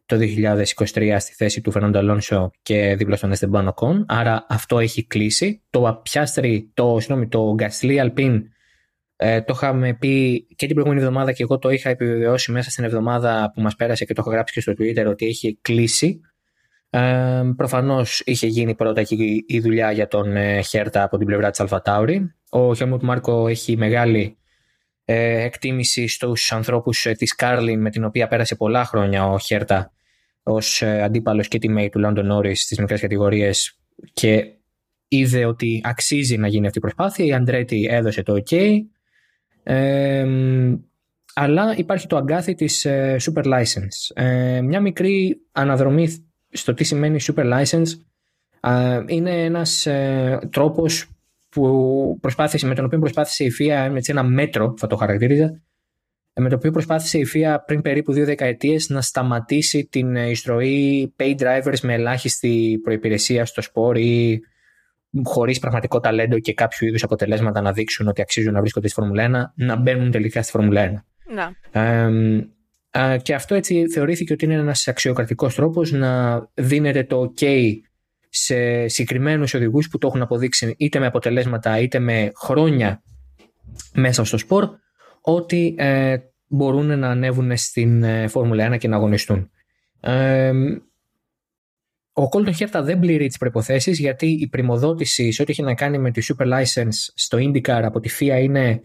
το 2023 στη θέση του Φερνάντο Αλόνσο και δίπλα στον Εστεμπάνο Κον. Άρα αυτό έχει κλείσει. Το Πιάστρι, το, συγγνώμη, το Γκασλή Αλπίν ε, το είχαμε πει και την προηγούμενη εβδομάδα και εγώ το είχα επιβεβαιώσει μέσα στην εβδομάδα που μας πέρασε και το έχω γράψει και στο Twitter ότι έχει κλείσει. Ε, προφανώς είχε γίνει πρώτα και η δουλειά για τον ε, Χέρτα από την πλευρά της Αλφατάουρη. Ο Χέλμουτ Μάρκο έχει μεγάλη ε, εκτίμηση στους ανθρώπους ε, της Κάρλιν με την οποία πέρασε πολλά χρόνια ο Χέρτα ως ε, αντίπαλος και teammate του London Norris στις μικρές κατηγορίες και είδε ότι αξίζει να γίνει αυτή η προσπάθεια. Η Αντρέτη έδωσε το OK. Ε, αλλά υπάρχει το αγκάθι της ε, Super License. Ε, μια μικρή αναδρομή στο τι σημαίνει Super License είναι ένας τρόπος που προσπάθησε, με τον οποίο προσπάθησε η FIA με ένα μέτρο, θα το χαρακτήριζα, με το οποίο προσπάθησε η FIA πριν περίπου δύο δεκαετίες να σταματήσει την εισρωή pay drivers με ελάχιστη προϋπηρεσία στο σπορ ή χωρίς πραγματικό ταλέντο και κάποιο είδους αποτελέσματα να δείξουν ότι αξίζουν να βρίσκονται στη Φόρμουλα 1, να μπαίνουν τελικά στη Φόρμουλα 1. Να. Ε, και αυτό έτσι θεωρήθηκε ότι είναι ένας αξιοκρατικός τρόπος να δίνεται το OK σε συγκεκριμένους οδηγούς που το έχουν αποδείξει είτε με αποτελέσματα είτε με χρόνια μέσα στο σπορ ότι ε, μπορούν να ανέβουν στην ε, Φόρμουλα 1 και να αγωνιστούν. Ε, ο Colton Herta δεν πληρεί τις προποθέσει γιατί η πρημοδότηση σε ό,τι έχει να κάνει με τη Super License στο IndyCar από τη FIA είναι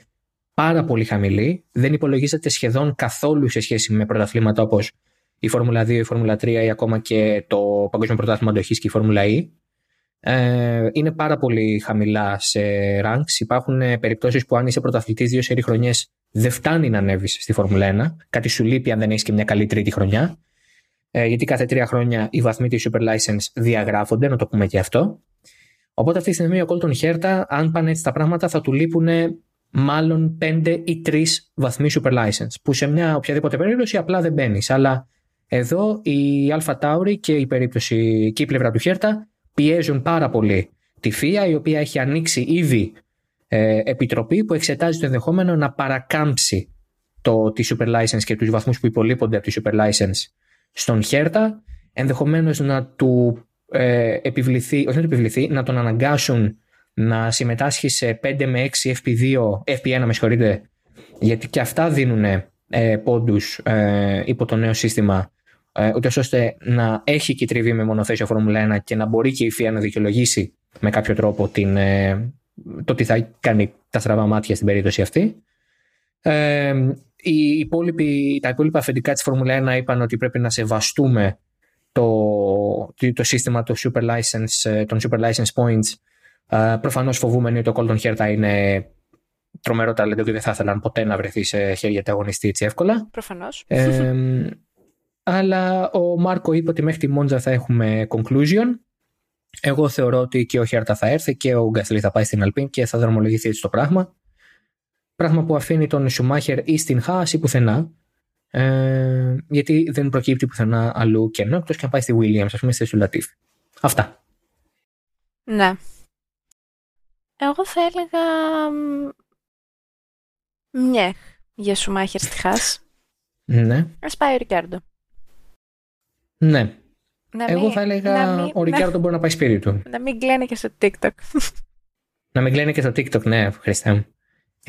πάρα πολύ χαμηλή. Δεν υπολογίζεται σχεδόν καθόλου σε σχέση με πρωταθλήματα όπως η Φόρμουλα 2, η Φόρμουλα 3 ή ακόμα και το Παγκόσμιο Πρωτάθλημα Αντοχής και η Φόρμουλα E. Ε, είναι πάρα πολύ χαμηλά σε ranks. Υπάρχουν περιπτώσεις που αν είσαι πρωταθλητής δύο σερή χρονιές δεν φτάνει να ανέβεις στη Φόρμουλα 1. Κάτι σου λείπει αν δεν έχεις και μια καλή τρίτη χρονιά. Ε, γιατί κάθε τρία χρόνια οι βαθμοί της Super License διαγράφονται, να το πούμε και αυτό. Οπότε αυτή τη στιγμή ο Colton Herta, αν πάνε έτσι τα πράγματα, θα του λείπουν μάλλον 5 ή 3 βαθμοί Super License, που σε μια οποιαδήποτε περίπτωση απλά δεν μπαίνεις. Αλλά εδώ η Alpha Tauri και η περίπτωση και η πλευρά του Herta πιέζουν πάρα πολύ τη FIA, η οποία έχει ανοίξει ήδη ε, επιτροπή που εξετάζει το ενδεχόμενο να παρακάμψει το, τη Super License και τους βαθμούς που υπολείπονται από τη Super License στον Χέρτα, ενδεχομένως να του ε, επιβληθεί, όχι να του επιβληθεί, να τον αναγκάσουν να συμμετάσχει σε 5 με 6 FP2, FP1 με συγχωρείτε, γιατί και αυτά δίνουν ε, πόντους ε, υπό το νέο σύστημα, ε, ούτως ώστε να έχει και τριβή με μονοθέσιο Φόρμουλα 1 και να μπορεί και η FIA να δικαιολογήσει με κάποιο τρόπο την, ε, το τι θα κάνει τα στραβά μάτια στην περίπτωση αυτή. Ε, οι υπόλοιποι, τα υπόλοιπα αφεντικά της Φόρμουλα 1 είπαν ότι πρέπει να σεβαστούμε το, το σύστημα του super license, των Super License Points. Ε, προφανώς φοβούμενοι ότι ο Colton Herta είναι τρομερό ταλέντο και δεν θα ήθελαν ποτέ να βρεθεί σε χέρια του αγωνιστή έτσι εύκολα. Προφανώς. Ε, αλλά ο Μάρκο είπε ότι μέχρι τη Μόντζα θα έχουμε conclusion. Εγώ θεωρώ ότι και ο Χέρτα θα έρθει και ο Γκαθλή θα πάει στην Αλπίν και θα δρομολογηθεί έτσι το πράγμα. Πράγμα που αφήνει τον Σουμάχερ ή στην Χά ή πουθενά. Ε, γιατί δεν προκύπτει πουθενά αλλού κενό εκτός και αν πάει στη Williams, ας πούμε, στη Σουλατίφ. Αυτά. Ναι. Εγώ θα έλεγα. Μιέχ για Σουμάχερ στη Χάς. Ναι. Α πάει ο Ρικάρντο. Ναι. Εγώ θα έλεγα ο Ρικάρντο μπορεί να πάει σπίτι του. Να μην κλαίνει και στο TikTok. να μην κλαίνει και στο TikTok, ναι, Χριστέ μου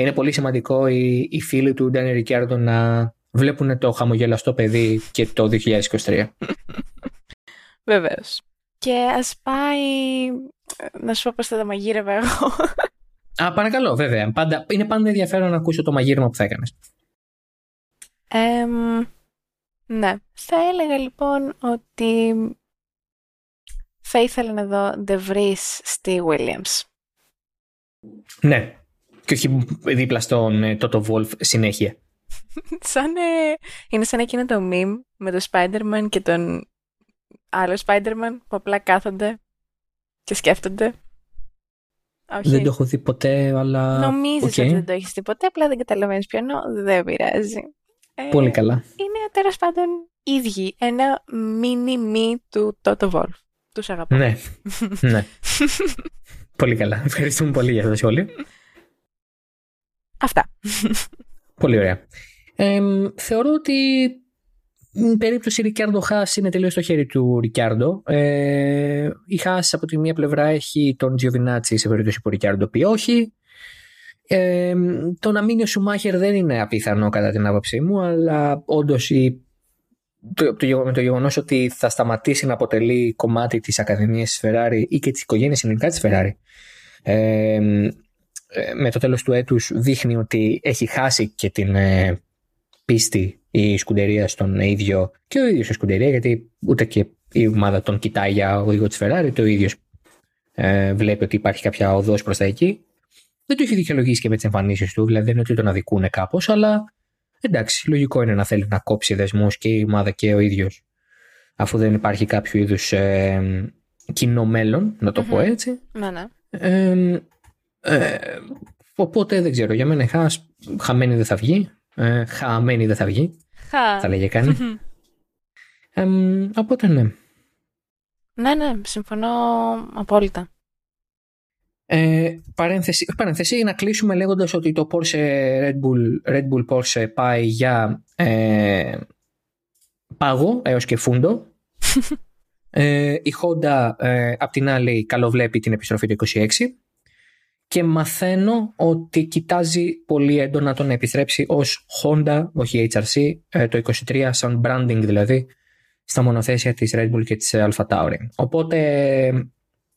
είναι πολύ σημαντικό οι, οι φίλοι του Ντάνι Ρικιάρντο να βλέπουν το χαμογελαστό παιδί και το 2023. Βεβαίως. Και ας πάει. Να σου πω πώ θα τα μαγείρευα εγώ. Α, παρακαλώ, βέβαια. Πάντα, είναι πάντα ενδιαφέρον να ακούσω το μαγείρεμα που θα έκανες. Ε, ναι. Θα έλεγα λοιπόν ότι θα ήθελα να δω The Vries στη Williams. Ναι, και όχι δίπλα στον Τότο Βολφ συνέχεια. σαν, ε, είναι σαν εκείνο το meme με το Spider-Man και τον άλλο Spider-Man που απλά κάθονται και σκέφτονται. Όχι. Δεν το έχω δει ποτέ, αλλά. Νομίζεις okay. ότι δεν το έχεις δει ποτέ, απλά δεν καταλαβαίνεις ποιο εννοώ. Δεν πειράζει. Πολύ ε, καλά. Είναι τέλος πάντων ίδιοι. Ένα mini me του Toto Wolf. Τους αγαπώ. Ναι. ναι. πολύ καλά. Ευχαριστούμε πολύ για το σχόλιο. Αυτά. Πολύ ωραία. Ε, θεωρώ ότι η περίπτωση Ρικάρντο Χάς είναι τελείως στο χέρι του Ρικάρντο. Ε, η Χάς από τη μία πλευρά έχει τον Τζιοβινάτσι σε περίπτωση που ο Ρικάρντο πει όχι. Ε, το να μείνει ο Σουμάχερ δεν είναι απίθανο κατά την άποψή μου, αλλά όντως το, το, με το γεγονός ότι θα σταματήσει να αποτελεί κομμάτι της Ακαδημίας της Ferrari ή και της οικογένειας συνολικά της Ferrari. Ε, με το τέλος του έτους δείχνει ότι έχει χάσει και την ε, πίστη η σκουντερία στον ίδιο και ο ίδιος η σκουντερία γιατί ούτε και η ομάδα τον κοιτάει για οδηγό της Ferrari το ίδιος ε, βλέπει ότι υπάρχει κάποια οδός προς τα εκεί δεν το έχει δικαιολογήσει και με τις εμφανίσεις του, δηλαδή δεν είναι ότι τον αδικούνε κάπως, αλλά εντάξει, λογικό είναι να θέλει να κόψει δεσμούς και η ομάδα και ο ίδιος, αφού δεν υπάρχει κάποιο είδους ε, κοινό μέλλον, να το πω έτσι. Ναι, ναι. Ε, οπότε δεν ξέρω, για μένα χα, χαμένη δεν θα βγει. Ε, χαμένη δεν θα βγει. Χα. Θα λέγε κανεί. ε, οπότε ναι. Ναι, ναι, συμφωνώ απόλυτα. Ε, παρένθεση, παρένθεση, να κλείσουμε λέγοντας ότι το Porsche Red Bull, Red Bull Porsche πάει για ε, πάγο έως και φούντο. ε, η Honda ε, απ' την άλλη καλοβλέπει την επιστροφή του 26 και μαθαίνω ότι κοιτάζει πολύ έντονα το να επιστρέψει ως Honda, όχι HRC, ε, το 23 σαν branding δηλαδή στα μονοθέσια της Red Bull και της Alpha Tauri. Οπότε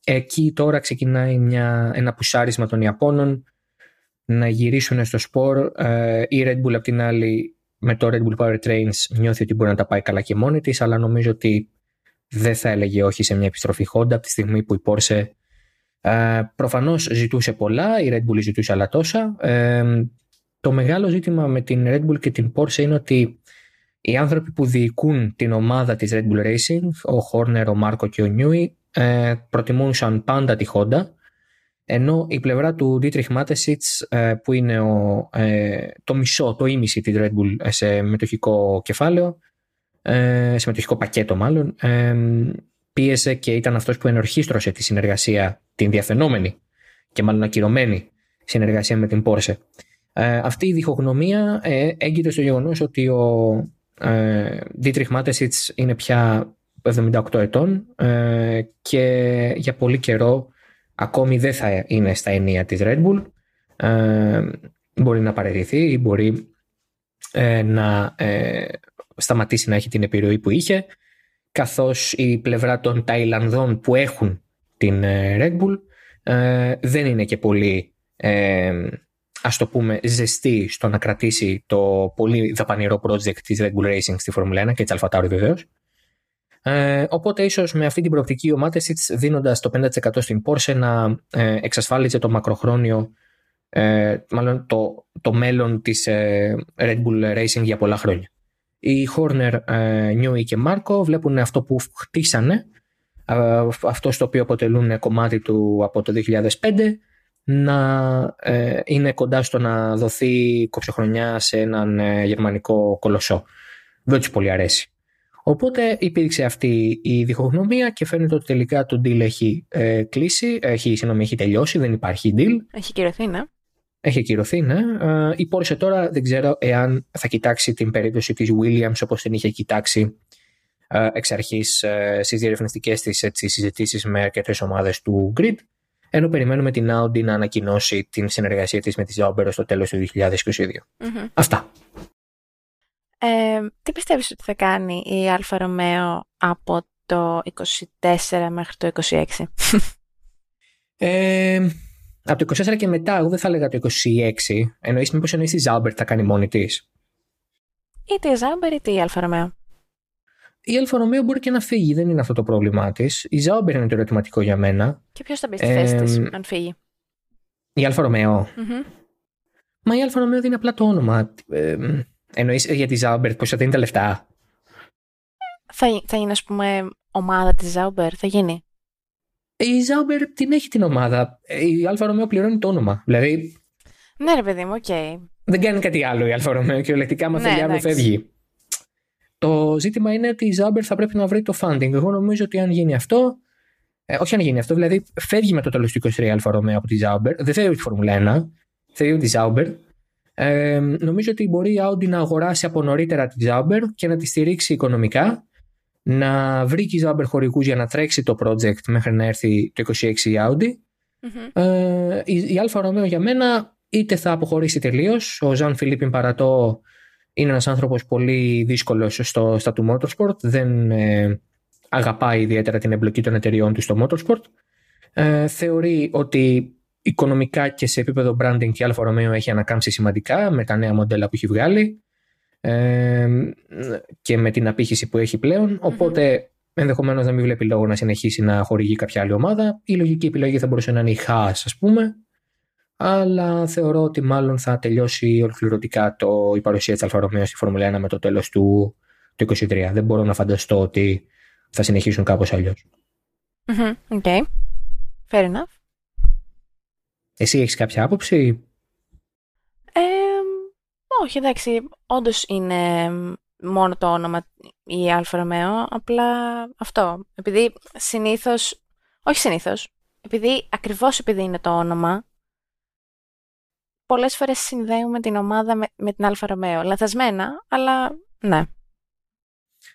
Εκεί τώρα ξεκινάει μια, ένα πουσάρισμα των Ιαπώνων να γυρίσουν στο σπορ. Ε, η Red Bull απ' την άλλη με το Red Bull Power Trains νιώθει ότι μπορεί να τα πάει καλά και μόνη της αλλά νομίζω ότι δεν θα έλεγε όχι σε μια επιστροφή Honda από τη στιγμή που η Porsche ε, προφανώς ζητούσε πολλά, η Red Bull ζητούσε άλλα τόσα. Ε, το μεγάλο ζήτημα με την Red Bull και την Porsche είναι ότι οι άνθρωποι που διοικούν την ομάδα της Red Bull Racing, ο Horner, ο Μάρκο και ο Νιούι, ε, προτιμούσαν πάντα τη Honda ενώ η πλευρά του Dietrich Mateschitz ε, που είναι ο, ε, το μισό, το ίμιση της Red Bull ε, σε μετοχικό κεφάλαιο ε, σε μετοχικό πακέτο μάλλον ε, πίεσε και ήταν αυτός που ενορχίστρωσε τη συνεργασία την διαφαινόμενη και μάλλον ακυρωμένη συνεργασία με την Porsche. αυτή η διχογνωμία ε, έγκυται στο γεγονός ότι ο ε, Dietrich Mateschitz είναι πια 78 ετών ε, και για πολύ καιρό ακόμη δεν θα είναι στα ενία της Red Bull. Ε, μπορεί να παραιτηθεί ή μπορεί ε, να σταματήσει να έχει την επιρροή που είχε καθώς η πλευρά των Ταϊλανδών που έχουν την Red Bull δεν είναι και πολύ ας το πούμε ζεστή στο να κρατήσει το πολύ δαπανηρό project της Red Bull Racing στη Formula 1 και της AlphaTauri βεβαίως ε, οπότε ίσως με αυτή την προοπτική ο Μάτεσιτ δίνοντας το 50% στην Porsche να ε, εξασφάλιζε το μακροχρόνιο ε, μάλλον το, το μέλλον της ε, Red Bull Racing για πολλά χρόνια. Οι Horner, ε, και Μάρκο βλέπουν αυτό που χτίσανε ε, αυτό στο οποίο αποτελούν κομμάτι του από το 2005 να ε, είναι κοντά στο να δοθεί κοψοχρονιά σε έναν γερμανικό κολοσσό. Δεν τους πολύ αρέσει. Οπότε υπήρξε αυτή η διχογνωμία και φαίνεται ότι τελικά το deal έχει ε, κλείσει, έχει, συγγνώμη, έχει τελειώσει, δεν υπάρχει deal. Έχει κυρωθεί, ναι. Έχει ακυρωθεί, ναι. Ε, η Porsche τώρα δεν ξέρω εάν θα κοιτάξει την περίπτωση της Williams όπως την είχε κοιτάξει ε, εξ αρχής ε, στις διερευνητικές της έτσι, συζητήσεις με αρκετές ομάδες του Grid ενώ περιμένουμε την Audi να ανακοινώσει την συνεργασία της με τη Zauber στο τέλος του 2022. mm Αυτά. Ε, τι πιστεύεις ότι θα κάνει η Alfa Romeo από το 24 μέχρι το 26? Ε, από το 24 και μετά, εγώ δεν θα έλεγα το 26. Εννοείς μήπως εννοείς η Sauber θα κάνει μόνη της; Είτε η Sauber είτε η Alfa Romeo. Η Alfa Romeo μπορεί και να φύγει, δεν είναι αυτό το πρόβλημά της. Η Sauber είναι το ερωτηματικό για μένα. Και ποιος θα μπει στη θέση της, αν φύγει; Η Alfa Romeo. Mm-hmm. Μα η Alfa Romeo δίνει απλά το όνομα. Ε, Εννοείς για τη Sauber πως θα δίνει τα λεφτά. Θα, θα γίνει, ας πούμε, ομάδα της Sauber, θα γίνει; Η Sauber την έχει την ομάδα. Η Alfa Romeo πληρώνει το όνομα. Δηλαδή. Ναι, ρε παιδί μου, OK. Okay. Δεν κάνει κάτι άλλο η Alfa Romeo και ολεκτικά, άμα ναι, θέλει άλλο, φεύγει. Το ζήτημα είναι ότι η Sauber θα πρέπει να βρει το funding. Εγώ νομίζω ότι αν γίνει αυτό. Ε, όχι αν γίνει αυτό, δηλαδή φεύγει με το τέλος του 23 Alfa Romeo από τη Sauber. Δεν θέλει τη Φόρμουλα 1. Θέλει τη Sauber. Ε, νομίζω ότι μπορεί η Audi να αγοράσει από νωρίτερα τη Sauber και να τη στηρίξει οικονομικά, να βρει και η Sauber χορηγούς για να τρέξει το project μέχρι να έρθει το 26 η Audi. Ε, η, η Alfa Romeo για μένα είτε θα αποχωρήσει τελείως. Ο Ζαν Φιλίπ Ιμπαρατό είναι ένας άνθρωπος πολύ δύσκολος στο, στα του Motorsport. Δεν ε, αγαπάει ιδιαίτερα την εμπλοκή των εταιριών του στο Motorsport. Ε, θεωρεί ότι οικονομικά και σε επίπεδο branding και η Alfa Romeo έχει ανακάμψει σημαντικά με τα νέα μοντέλα που έχει βγάλει ε, και με την απήχηση που έχει πλέον. Οπότε mm-hmm. ενδεχομένως να μην βλέπει λόγο να συνεχίσει να χορηγεί κάποια άλλη ομάδα. Η λογική επιλογή θα μπορούσε να είναι η Haas, ας πούμε. Αλλά θεωρώ ότι μάλλον θα τελειώσει ολοκληρωτικά το, η παρουσία της Alfa Romeo στη Φόρμουλα 1 με το τέλος του, του 2023. Δεν μπορώ να φανταστώ ότι θα συνεχίσουν κάπως αλλιώς. Mm-hmm. Okay. Fair enough. Εσύ έχεις κάποια άποψη; Ε, όχι, εντάξει, όντως είναι μόνο το όνομα η Alfa Romeo, απλά αυτό. Επειδή συνήθως, όχι συνήθως, επειδή ακριβώς επειδή είναι το όνομα, πολλές φορές συνδέουμε την ομάδα με, με την Alfa Romeo. Λαθασμένα, αλλά ναι.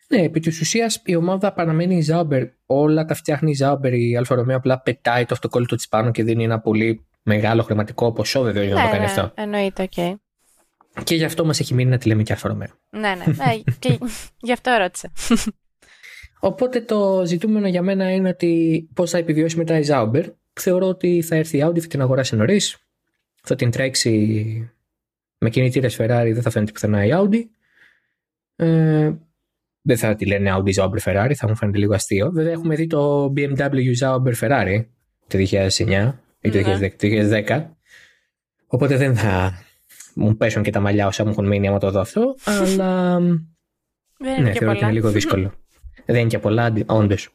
Ναι, επί της ουσίας η ομάδα παραμένει η Sauber. Όλα τα φτιάχνει η Sauber. Η Alfa Romeo απλά πετάει το αυτοκόλλητό της πάνω και δίνει ένα πολύ μεγάλο χρηματικό ποσό βέβαια για να το κάνει ναι, αυτό. Εννοείται, OK. Okay. Και γι' αυτό μας έχει μείνει να τη λέμε και Αλφα Ναι, ναι, ναι. και γι' αυτό ρώτησα. Οπότε το ζητούμενο για μένα είναι ότι πώς θα επιβιώσει μετά η Sauber. Θεωρώ ότι θα έρθει η Audi, θα την αγοράσει νωρίς. Θα την τρέξει με κινητήρες Ferrari, δεν θα φαίνεται πουθενά η Audi. Ε, δεν θα τη λένε Audi Zauber Ferrari, θα μου φαίνεται λίγο αστείο. Βέβαια έχουμε δει το BMW Zauber Ferrari το 2009 ή το 2010. Ναι. Οπότε δεν θα μου πέσουν και τα μαλλιά όσα μου έχουν μείνει άμα το δω αυτό. Αλλά. Δεν ναι, θεωρώ ότι είναι λίγο δύσκολο. δεν είναι και πολλά, όντως.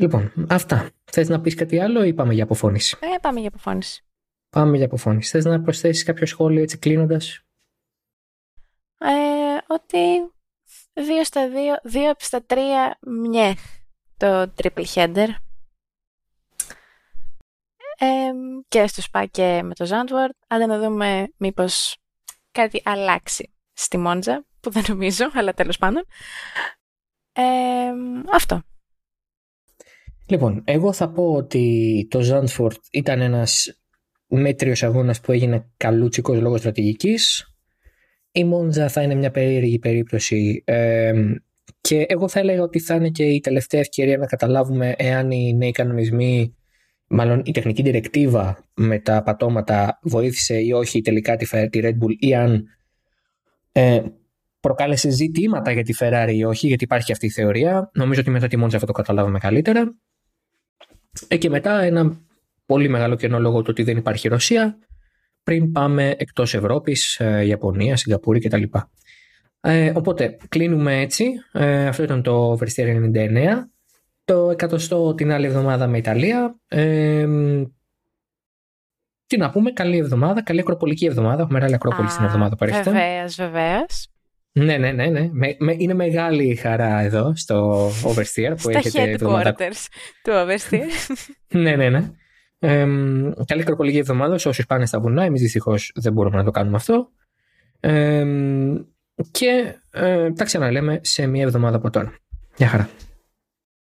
Λοιπόν, αυτά. Θες να πεις κάτι άλλο ή πάμε για αποφώνηση; Ε, πάμε για αποφώνηση. Πάμε για αποφώνηση. Θες να προσθέσεις κάποιο σχόλιο έτσι κλείνοντας; Ε, ότι 2 στα 2, 2 στα 3 μιε το triple header και στο ΣΠΑ και με το Zandvoort. Άντε να δούμε μήπως κάτι αλλάξει στη Μόντζα, που δεν νομίζω, αλλά τέλος πάντων. αυτό. Λοιπόν, εγώ θα πω ότι το Zandvoort ήταν ένας μέτριος αγώνας που έγινε καλούτσικος λόγω στρατηγικής. Η Μόντζα θα είναι μια περίεργη περίπτωση και εγώ θα έλεγα ότι θα είναι και η τελευταία ευκαιρία να καταλάβουμε εάν οι νέοι κανονισμοί μάλλον η τεχνική διρεκτίβα με τα πατώματα βοήθησε ή όχι τελικά τη, τη Red Bull ή αν ε, προκάλεσε ζητήματα για τη Ferrari ή όχι, γιατί υπάρχει αυτή η θεωρία. Νομίζω ότι μετά τη Monza θα το καταλάβουμε καλύτερα. Ε, και μετά ένα πολύ μεγάλο κενό λόγω του ότι δεν υπάρχει Ρωσία πριν πάμε εκτός Ευρώπης, ε, Ιαπωνία, Σιγκαπούρη κτλ. Ε, οπότε κλείνουμε έτσι. Ε, αυτό ήταν το Verstier 99 το εκατοστό την άλλη εβδομάδα με Ιταλία. Ε, τι να πούμε, καλή εβδομάδα, καλή ακροπολική εβδομάδα. Έχουμε μεγάλη ακρόπολη στην εβδομάδα που έρχεται. Βεβαίως, βεβαίως. Ναι, ναι, ναι. ναι. Με, με, είναι μεγάλη χαρά εδώ στο Oversteer που έχετε εβδομάδα. του Oversteer. ναι, ναι, ναι. Ε, καλή ακροπολική εβδομάδα σε όσους πάνε στα βουνά. Εμείς δυστυχώς δεν μπορούμε να το κάνουμε αυτό. Ε, και ε, τα ξαναλέμε σε μία εβδομάδα από τώρα. Γεια χαρά.